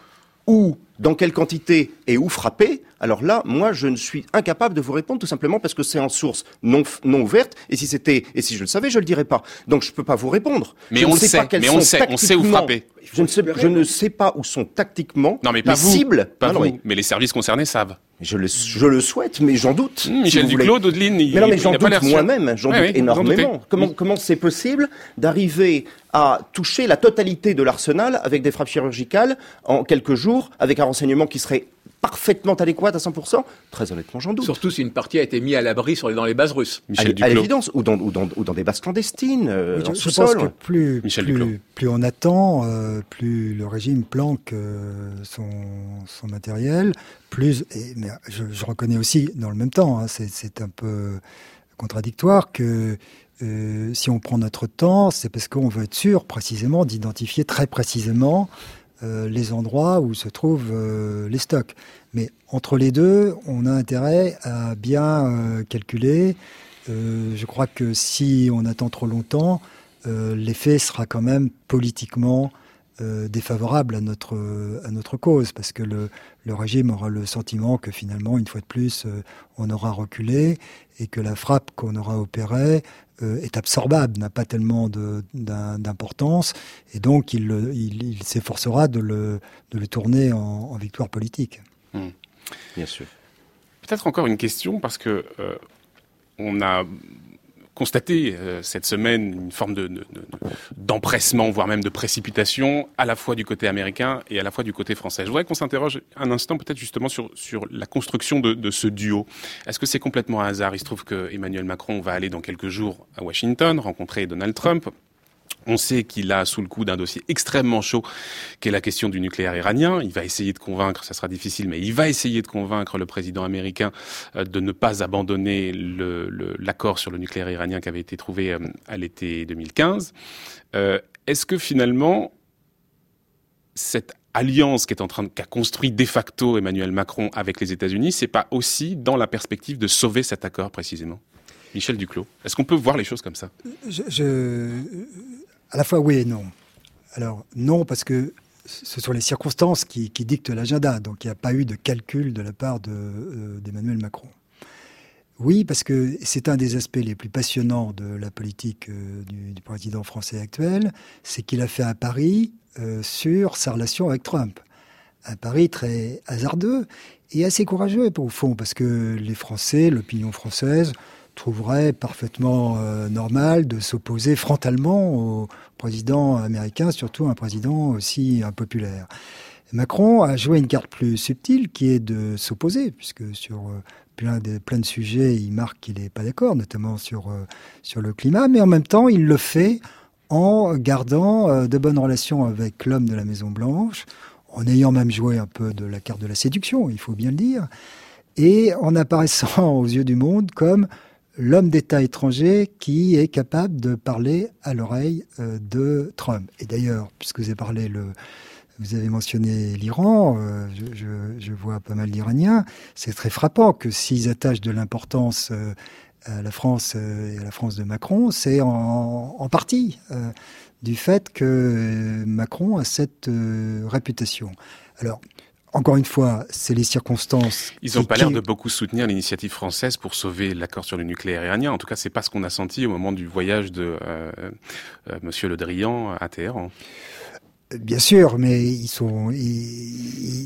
Speaker 7: Où Dans quelle quantité Et où frapper Alors là, moi, je ne suis incapable de vous répondre tout simplement parce que c'est en source non, ouverte. Et si c'était, et si je le savais, je le dirais pas. Donc je peux pas vous répondre.
Speaker 1: Mais
Speaker 7: Je
Speaker 1: on
Speaker 7: ne
Speaker 1: sait,
Speaker 7: pas
Speaker 1: mais on sait, on sait où frapper.
Speaker 7: Je ne sais, je ne sais pas où sont tactiquement
Speaker 1: Non, mais pas
Speaker 7: les
Speaker 1: vous.
Speaker 7: cibles.
Speaker 1: Pas
Speaker 7: Non,
Speaker 1: vous,
Speaker 7: mais
Speaker 1: mais les services concernés savent.
Speaker 7: je le, je le souhaite, mais j'en doute. Si
Speaker 1: Michel. Duclos, Daudeline, il,
Speaker 7: Mais non, mais j'en doute moi-même, j'en doute
Speaker 1: oui,
Speaker 7: énormément. Comment comment c'est possible d'arriver à toucher la totalité de l'arsenal avec des frappes chirurgicales en quelques jours, avec un renseignement qui serait parfaitement adéquat à 100% Très honnêtement, j'en doute.
Speaker 5: Surtout si une partie a été mise à l'abri sur les- dans les bases russes.
Speaker 7: à,
Speaker 1: Michel
Speaker 7: à
Speaker 1: Duclos.
Speaker 7: l'évidence, ou dans, ou, dans, ou dans des bases clandestines, euh,
Speaker 6: Oui, je,
Speaker 7: en
Speaker 6: je pense que plus, on attend, euh, plus le régime planque euh, son, son matériel, plus. Et, mais je, je reconnais aussi, dans le même temps, hein, c'est c'est un peu contradictoire que euh, si on prend notre temps, c'est parce qu'on veut être sûr précisément d'identifier très précisément les endroits où se trouvent les stocks. Mais entre les deux, on a intérêt à bien calculer. je crois que si on attend trop longtemps, l'effet sera quand même politiquement euh, défavorable à notre, à notre cause, parce que le, le, régime aura le sentiment que finalement, une fois de plus, euh, on aura reculé et que la frappe qu'on aura opérée euh, est absorbable, n'a pas tellement d'importance, et donc il, il, s'efforcera de le, de le tourner en, en victoire politique.
Speaker 1: Mmh. Bien sûr. Peut-être encore une question, parce que on a constaté euh, cette semaine une forme de, d'empressement, voire même de précipitation, à la fois du côté américain et à la fois du côté français. Je voudrais qu'on s'interroge un instant peut-être justement sur, sur la construction de, de ce duo. Est-ce que c'est complètement un hasard? Il se trouve que Emmanuel Macron va aller dans quelques jours à Washington rencontrer Donald Trump. On sait qu'il a sous le coup d'un dossier extrêmement chaud, qui est la question du nucléaire iranien. Il va essayer de convaincre, ça sera difficile, mais il va essayer de convaincre le président américain euh, de ne pas abandonner l'accord sur le nucléaire iranien qui avait été trouvé euh, à l'été 2015. Euh, est-ce que finalement, cette alliance qu'a construit de facto Emmanuel Macron avec les États-Unis, c'est pas aussi dans la perspective de sauver cet accord précisément? Michel Duclos, est-ce qu'on peut voir les choses comme ça?
Speaker 6: À la fois oui et non. Alors non parce que ce sont les circonstances qui, dictent l'agenda, donc il n'y a pas eu de calcul de la part euh, d'Emmanuel Macron. Oui, parce que c'est un des aspects les plus passionnants de la politique euh, du, président français actuel, c'est qu'il a fait un pari euh, sur sa relation avec Trump. Un pari très hasardeux et assez courageux au fond, parce que les Français, l'opinion française, trouverait parfaitement euh, normal de s'opposer frontalement au président américain, surtout un président aussi impopulaire. Macron a joué une carte plus subtile qui est de s'opposer, puisque sur euh, plein de, plein de sujets, il marque qu'il n'est pas d'accord, notamment sur, euh, sur le climat, mais en même temps, il le fait en gardant de bonnes relations avec l'homme de la Maison Blanche, en ayant même joué un peu de la carte de la séduction, il faut bien le dire, et en apparaissant aux yeux du monde comme l'homme d'État étranger qui est capable de parler à l'oreille euh, de Trump. Et d'ailleurs, puisque vous avez parlé le, vous avez mentionné l'Iran, euh, je, vois pas mal d'Iraniens. C'est très frappant que s'ils attachent de l'importance euh, à la France et à la France de Macron, c'est en, en, partie du fait que Macron a cette réputation. Alors, encore une fois, c'est les circonstances.
Speaker 1: Ils n'ont pas l'air de beaucoup soutenir l'initiative française pour sauver l'accord sur le nucléaire iranien. En tout cas, c'est pas ce qu'on a senti au moment du voyage de euh, euh, Monsieur Le Drian à Téhéran.
Speaker 6: Bien sûr, mais ils sont,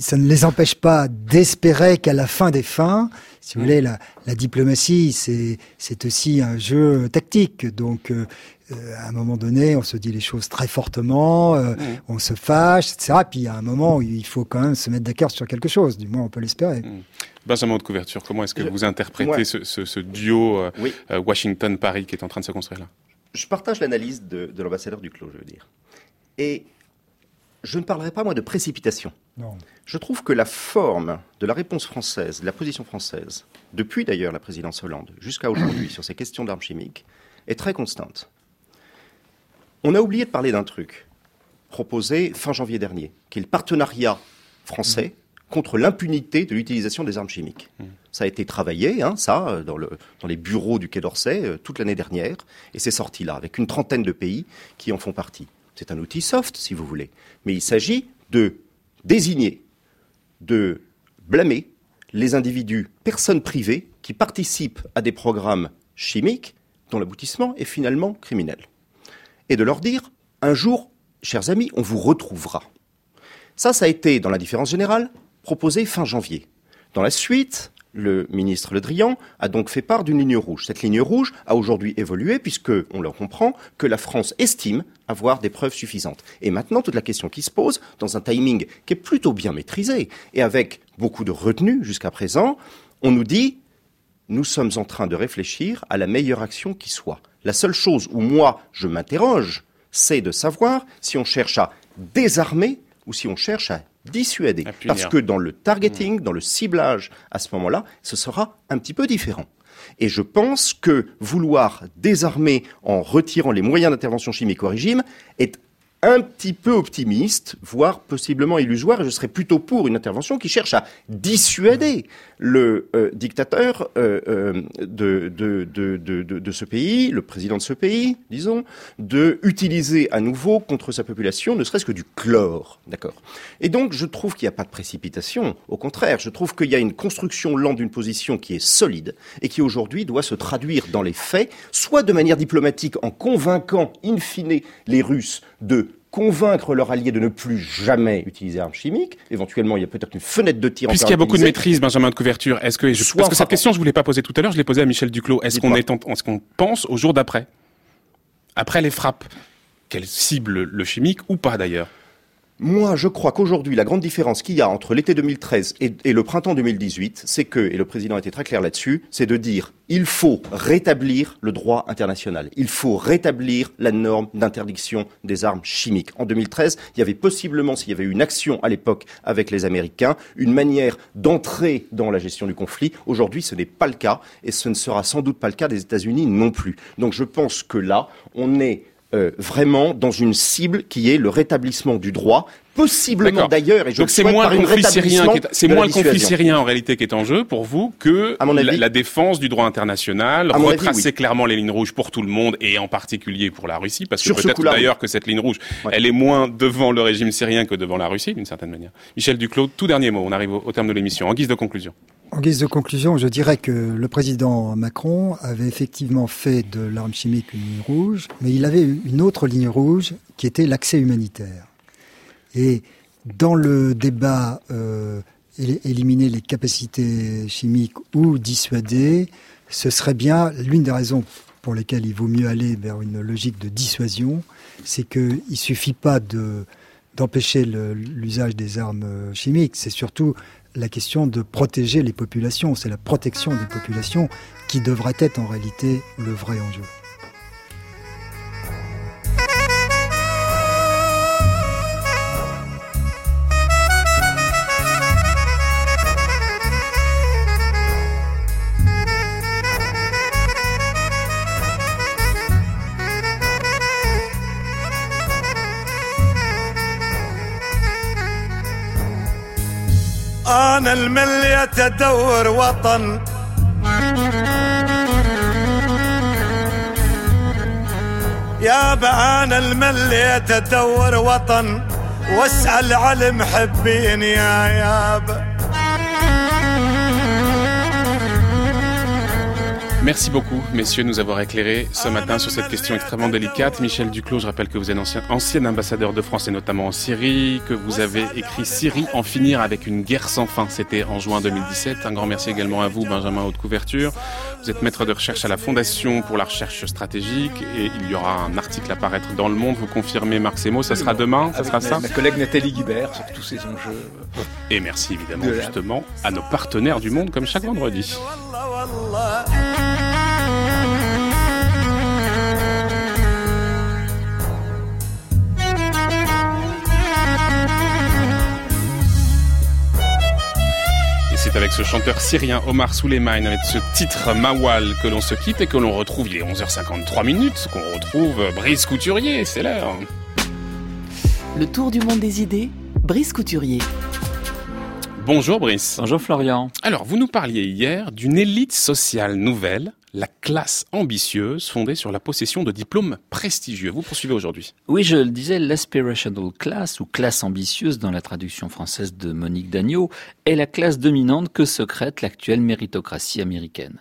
Speaker 6: ça ne les empêche pas d'espérer qu'à la fin des fins, si vous mm. voulez, la, la diplomatie, c'est, c'est aussi un jeu tactique. Donc, euh, euh, à un moment donné, on se dit les choses très fortement, euh, on se fâche, etc. Puis à un moment, il faut quand même se mettre d'accord sur quelque chose. Du moins, on peut l'espérer. Mmh.
Speaker 1: Benjamin de couverture, comment est-ce que vous interprétez ce, duo euh, Washington-Paris qui est en train de se construire là?
Speaker 7: Je partage l'analyse de, de l'ambassadeur Duclos, je veux dire. Et je ne parlerai pas, moi, de précipitation. Non. Je trouve que la forme de la réponse française, de la position française, depuis d'ailleurs la présidence Hollande jusqu'à aujourd'hui sur ces questions d'armes chimiques, est très constante. On a oublié de parler d'un truc proposé fin janvier dernier, qui est le partenariat français contre l'impunité de l'utilisation des armes chimiques. Mmh. Ça a été travaillé, hein, ça, dans, les bureaux du Quai d'Orsay euh, toute l'année dernière, et c'est sorti là, avec une trentaine de pays qui en font partie. C'est un outil soft, si vous voulez, mais il s'agit de désigner, de blâmer les individus, personnes privées, qui participent à des programmes chimiques dont l'aboutissement est finalement criminel et de leur dire, un jour, chers amis, on vous retrouvera. Ça, ça a été, dans la différence générale, proposé fin janvier. Dans la suite, le ministre Le Drian a donc fait part d'une ligne rouge. Cette ligne rouge a aujourd'hui évolué puisque, on le comprend, que la France estime avoir des preuves suffisantes. Et maintenant, toute la question qui se pose, dans un timing qui est plutôt bien maîtrisé et avec beaucoup de retenue jusqu'à présent, on nous dit, nous sommes en train de réfléchir à la meilleure action qui soit. La seule chose où moi je m'interroge, c'est de savoir si on cherche à désarmer ou si on cherche à dissuader. Parce que dans le targeting, dans le ciblage, à ce moment-là, ce sera un petit peu différent. Et je pense que vouloir désarmer en retirant les moyens d'intervention chimique au régime est un petit peu optimiste, voire possiblement illusoire, et je serais plutôt pour une intervention qui cherche à dissuader le euh, dictateur euh, euh, de, de, de, de, ce pays, le président de ce pays, disons, de utiliser à nouveau contre sa population ne serait-ce que du chlore, d'accord? Et donc je trouve qu'il n'y a pas de précipitation, au contraire, je trouve qu'il y a une construction lente d'une position qui est solide et qui aujourd'hui doit se traduire dans les faits, soit de manière diplomatique en convainquant in fine les Russes de convaincre leur allié de ne plus jamais utiliser armes chimiques. Éventuellement, il y a peut-être une fenêtre de tir.
Speaker 1: Puisqu'il y a beaucoup de maîtrise, Benjamin de couverture, est-ce que je, parce que cette question je voulais pas poser tout à l'heure, je l'ai posée à Michel Duclos. Est-ce qu'on est, est-ce qu'on pense au jour d'après, après les frappes, qu'elle cible le chimique ou pas d'ailleurs?
Speaker 7: Moi, je crois qu'aujourd'hui, la grande différence qu'il y a entre l'été 2013 et, le printemps 2018, c'est que, et le président été très clair là-dessus, c'est de dire il faut rétablir le droit international. Il faut rétablir la norme d'interdiction des armes chimiques. En 2013, il y avait possiblement, s'il y avait eu une action à l'époque avec les Américains, une manière d'entrer dans la gestion du conflit. Aujourd'hui, ce n'est pas le cas, et ce ne sera sans doute pas le cas des États-Unis non plus. Donc je pense que là, on est euh, vraiment dans une cible qui est le rétablissement du droit, possiblement d'ailleurs, et je
Speaker 1: Donc c'est moins le conflit syrien, c'est moins le conflit syrien en réalité qui est en jeu pour vous que la, défense du droit international, retracer clairement les lignes rouges pour tout le monde et en particulier pour la Russie, parce que peut-être d'ailleurs que cette ligne rouge, elle est moins devant le régime syrien que devant la Russie d'une certaine manière. Michel Duclos, tout dernier mot, on arrive au terme de l'émission, en guise de conclusion.
Speaker 6: En guise de conclusion, je dirais que le président Macron avait effectivement fait de l'arme chimique une ligne rouge, mais il avait une autre ligne rouge qui était l'accès humanitaire. Et dans le débat euh, éliminer les capacités chimiques ou dissuader, ce serait bien l'une des raisons pour lesquelles il vaut mieux aller vers une logique de dissuasion, c'est qu'il ne suffit pas de d'empêcher l'usage des armes chimiques, c'est surtout la question de protéger les populations. C'est la protection des populations qui devrait être en réalité le vrai enjeu. المليت ادور وطن. يابا أنا المليت ادور وطن. واسأل على المحبين يا يابا
Speaker 1: Merci beaucoup, messieurs, de nous avoir éclairés ce matin sur cette question extrêmement délicate. Michel Duclos, je rappelle que vous êtes ancien, ancien ambassadeur de France et notamment en Syrie, que vous avez écrit Syrie, en finir avec une guerre sans fin. C'était en juin 2017. Un grand merci également à vous, Benjamin Haute Couverture. Vous êtes maître de recherche à la Fondation pour la recherche stratégique et il y aura un article à paraître dans Le Monde. Vous confirmez, Marc Semo, ça sera demain, ça sera ça
Speaker 5: Ma collègue Nathalie Guibert sur tous ces enjeux.
Speaker 1: Et merci évidemment justement à nos partenaires du Monde comme chaque vendredi. C'est avec ce chanteur syrien Omar Souleyman, avec ce titre Mawal que l'on se quitte et que l'on retrouve, il est 11h53 minutes, qu'on retrouve Brice Couturier, c'est l'heure.
Speaker 8: Le tour du monde des idées, Brice Couturier.
Speaker 1: Bonjour Brice.
Speaker 9: Bonjour Florian.
Speaker 1: Alors, vous nous parliez hier d'une élite sociale nouvelle la classe ambitieuse fondée sur la possession de diplômes prestigieux. Vous poursuivez aujourd'hui.
Speaker 9: Oui, je le disais, l'aspirational class ou classe ambitieuse dans la traduction française de Monique Dagneau est la classe dominante que secrète l'actuelle méritocratie américaine.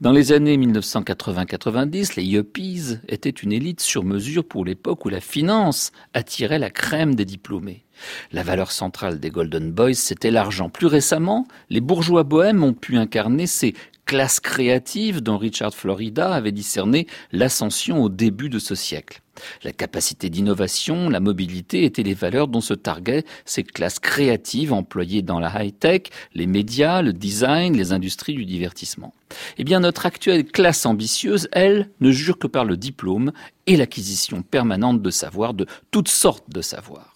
Speaker 9: Dans les années 1980-90, les yuppies étaient une élite sur mesure pour l'époque où la finance attirait la crème des diplômés. La valeur centrale des Golden Boys, c'était l'argent. Plus récemment, les bourgeois bohèmes ont pu incarner ces classe créative dont Richard Florida avait discerné l'ascension au début de ce siècle. La capacité d'innovation, la mobilité étaient les valeurs dont se targuaient ces classes créatives employées dans la high-tech, les médias, le design, les industries du divertissement. Eh bien, notre actuelle classe ambitieuse, elle, ne jure que par le diplôme et l'acquisition permanente de savoir, de toutes sortes de savoirs.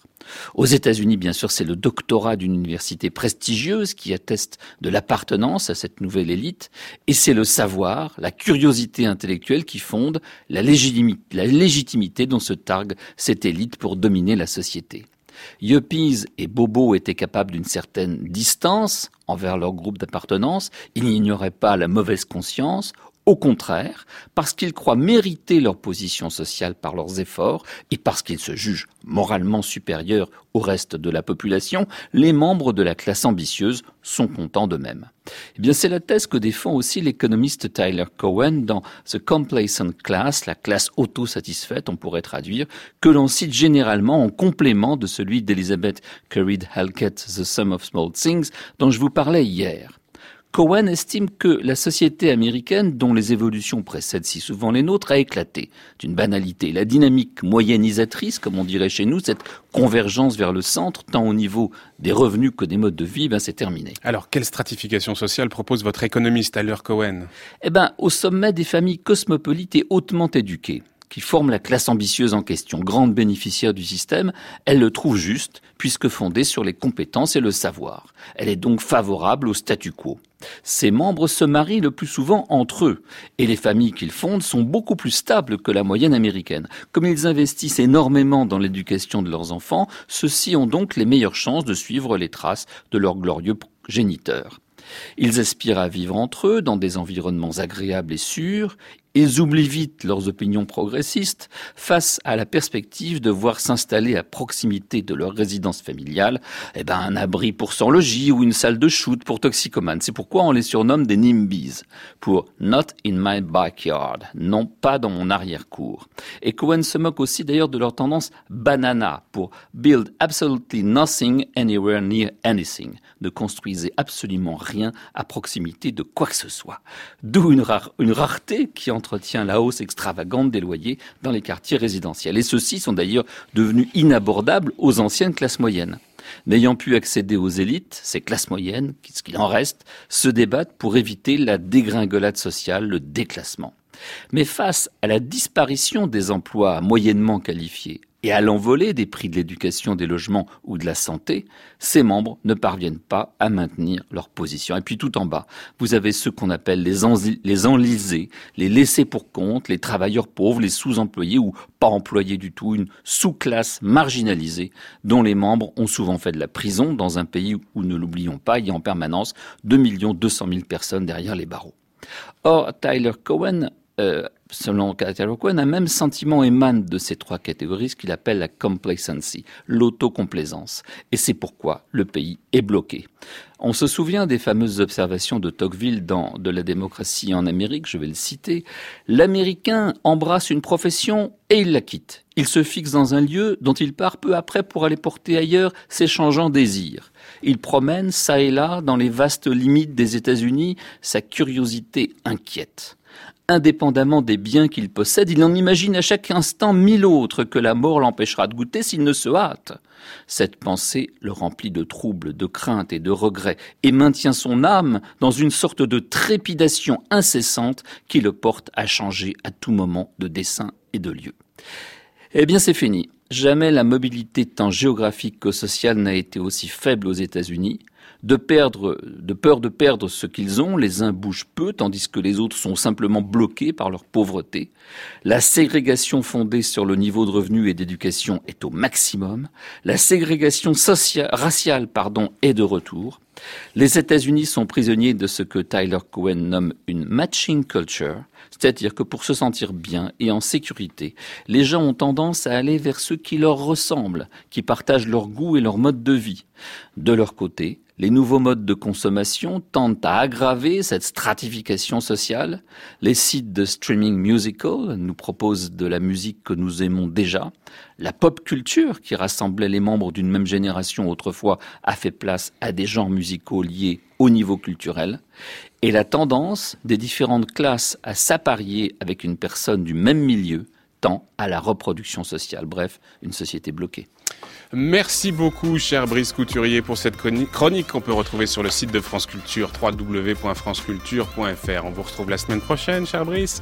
Speaker 9: Aux États-Unis, bien sûr, c'est le doctorat d'une université prestigieuse qui atteste de l'appartenance à cette nouvelle élite, et c'est le savoir, la curiosité intellectuelle qui fonde la légitimité, dont se targue cette élite pour dominer la société. Yuppies et Bobo étaient capables d'une certaine distance envers leur groupe d'appartenance, ils n'ignoraient pas la mauvaise conscience, au contraire, parce qu'ils croient mériter leur position sociale par leurs efforts et parce qu'ils se jugent moralement supérieurs au reste de la population, les membres de la classe ambitieuse sont contents d'eux-mêmes. Eh bien, c'est la thèse que défend aussi l'économiste Tyler Cowen dans The Complacent Class, la classe auto-satisfaite, on pourrait traduire, que l'on cite généralement en complément de celui d'Elizabeth Currid Halkett, The Sum of Small Things, dont je vous parlais hier. Cohen estime que la société américaine, dont les évolutions précèdent si souvent les nôtres, a éclaté d'une banalité. La dynamique moyennisatrice, comme on dirait chez nous, cette convergence vers le centre, tant au niveau des revenus que des modes de vie, ben c'est terminé.
Speaker 1: Alors, quelle stratification sociale propose votre économiste Tyler Cohen?
Speaker 9: Eh ben, au sommet des familles cosmopolites et hautement éduquées qui forment la classe ambitieuse en question, grande bénéficiaire du système, elle le trouve juste, puisque fondée sur les compétences et le savoir. Elle est donc favorable au statu quo. Ses membres se marient le plus souvent entre eux, et les familles qu'ils fondent sont beaucoup plus stables que la moyenne américaine. Comme ils investissent énormément dans l'éducation de leurs enfants, ceux-ci ont donc les meilleures chances de suivre les traces de leurs glorieux géniteurs. Ils aspirent à vivre entre eux dans des environnements agréables et sûrs. Ils oublient vite leurs opinions progressistes face à la perspective de voir s'installer à proximité de leur résidence familiale eh ben, un abri pour sans-logis ou une salle de shoot pour toxicomanes. C'est pourquoi on les surnomme des NIMBYs, pour Not in my backyard, non pas dans mon arrière-cour. Et Cohen se moque aussi d'ailleurs de leur tendance banana, pour Build absolutely nothing anywhere near anything, ne construisez absolument rien à proximité de quoi que ce soit. D'où une, une rareté qui entre entretient la hausse extravagante des loyers dans les quartiers résidentiels. Et ceux-ci sont d'ailleurs devenus inabordables aux anciennes classes moyennes. N'ayant pu accéder aux élites, ces classes moyennes, ce qu'il en reste, se débattent pour éviter la dégringolade sociale, le déclassement. Mais face à la disparition des emplois moyennement qualifiés, et à l'envolée des prix de l'éducation, des logements ou de la santé, ces membres ne parviennent pas à maintenir leur position. Et puis tout en bas, vous avez ceux qu'on appelle les, les enlisés, les laissés pour compte, les travailleurs pauvres, les sous-employés ou pas employés du tout, une sous-classe marginalisée dont les membres ont souvent fait de la prison dans un pays où, ne l'oublions pas, il y a en permanence 2 200 000 personnes derrière les barreaux. Or, Tyler Cohen euh, selon Cohen, un même sentiment émane de ces trois catégories, ce qu'il appelle la complacency, l'autocomplaisance. Et c'est pourquoi le pays est bloqué. On se souvient des fameuses observations de Tocqueville dans De la démocratie en Amérique, je vais le citer. L'Américain embrasse une profession et il la quitte. Il se fixe dans un lieu dont il part peu après pour aller porter ailleurs ses changeants désirs. Il promène ça et là dans les vastes limites des États-Unis sa curiosité inquiète indépendamment des biens qu'il possède, il en imagine à chaque instant mille autres que la mort l'empêchera de goûter s'il ne se hâte. Cette pensée le remplit de troubles, de craintes et de regrets, et maintient son âme dans une sorte de trépidation incessante qui le porte à changer à tout moment de dessin et de lieu. Eh bien, c'est fini. Jamais la mobilité tant géographique que sociale n'a été aussi faible aux États-Unis de perdre, de peur de perdre ce qu'ils ont, les uns bougent peu, tandis que les autres sont simplement bloqués par leur pauvreté. La ségrégation fondée sur le niveau de revenu et d'éducation est au maximum. La ségrégation sociale, raciale, pardon, est de retour. Les États-Unis sont prisonniers de ce que Tyler Cohen nomme une matching culture, c'est-à-dire que pour se sentir bien et en sécurité, les gens ont tendance à aller vers ceux qui leur ressemblent, qui partagent leur goût et leur mode de vie. De leur côté, les nouveaux modes de consommation tendent à aggraver cette stratification sociale. Les sites de streaming musical nous proposent de la musique que nous aimons déjà. La pop culture, qui rassemblait les membres d'une même génération autrefois, a fait place à des genres musicaux liés au niveau culturel. Et la tendance des différentes classes à s'apparier avec une personne du même milieu tend à la reproduction sociale. Bref, une société bloquée.
Speaker 1: Merci beaucoup, cher Brice Couturier, pour cette chronique qu'on peut retrouver sur le site de France Culture, www.franceculture.fr. On vous retrouve la semaine prochaine, cher Brice.